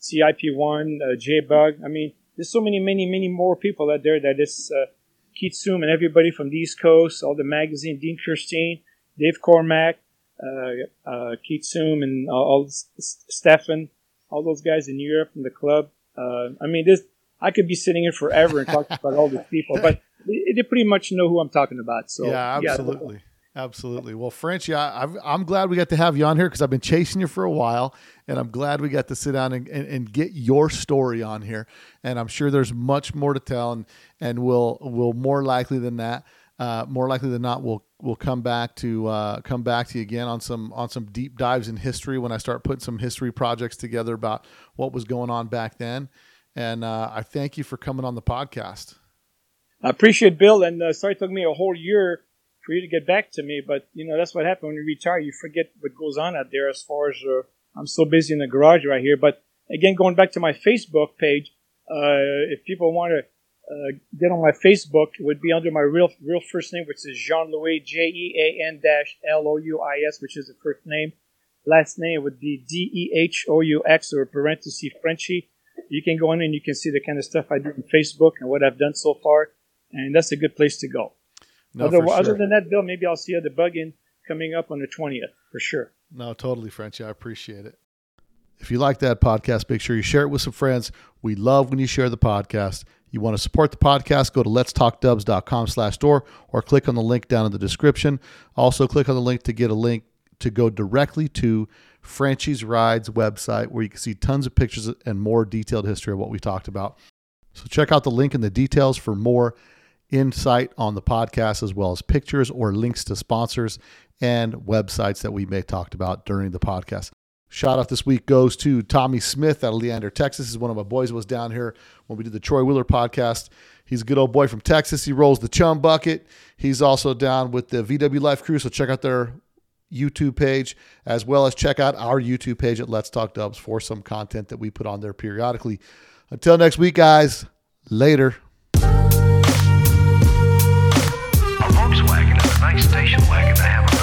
CIP1, uh, J-Bug. I mean, there's so many, many, many more people out there that is uh, Keith Seume and everybody from the East Coast, all the magazine, Dean Kirsten, Dave Cormack, uh, uh, Keith Seume, and all, all S- S- Stefan, all those guys in Europe and the club. Uh, I mean, this I could be sitting here forever and talking about all these people, (laughs) but they, they pretty much know who I'm talking about. So yeah, absolutely. Absolutely. Well, French, I've, I'm glad we got to have you on here because I've been chasing you for a while, and I'm glad we got to sit down and, and, and get your story on here. And I'm sure there's much more to tell, and and we'll we'll more likely than that, uh, more likely than not, we'll we'll come back to uh, come back to you again on some on some deep dives in history when I start putting some history projects together about what was going on back then. And uh, I thank you for coming on the podcast. I appreciate Bill, and uh, sorry it took me a whole year for you to get back to me, but you know that's what happens when you retire. You forget what goes on out there. As far as uh, I'm so busy in the garage right here, but again, going back to my Facebook page, uh, if people want to uh, get on my Facebook, it would be under my real real first name, which is Jean Louis J E A N dash L O U I S, which is the first name. Last name would be D E H O U X or parenthesis Frenchy. You can go in and you can see the kind of stuff I do on Facebook and what I've done so far, and that's a good place to go. No, other, sure. than that, Bill, maybe I'll see you at the Bug-In coming up on the 20th for sure. No, totally, Frenchie. I appreciate it. If you like that podcast, make sure you share it with some friends. We love when you share the podcast. You want to support the podcast, go to letstalkdubs.com slash store or click on the link down in the description. Also, click on the link to get a link to go directly to Frenchie's Rides website where you can see tons of pictures and more detailed history of what we talked about. So check out the link in the details for more insight on the podcast, as well as pictures or links to sponsors and websites that we may have talked about during the podcast. Shout out this week goes to Tommy Smith out of Leander, Texas. He's one of my boys was down here when we did the Troy Wheeler podcast. He's a good old boy from Texas. He rolls the chum bucket. He's also down with the VW Life Crew, so check out their YouTube page as well as check out our YouTube page at Let's Talk Dubs for some content that we put on there periodically. Until next week, guys. Later. Nice station. Wagon to have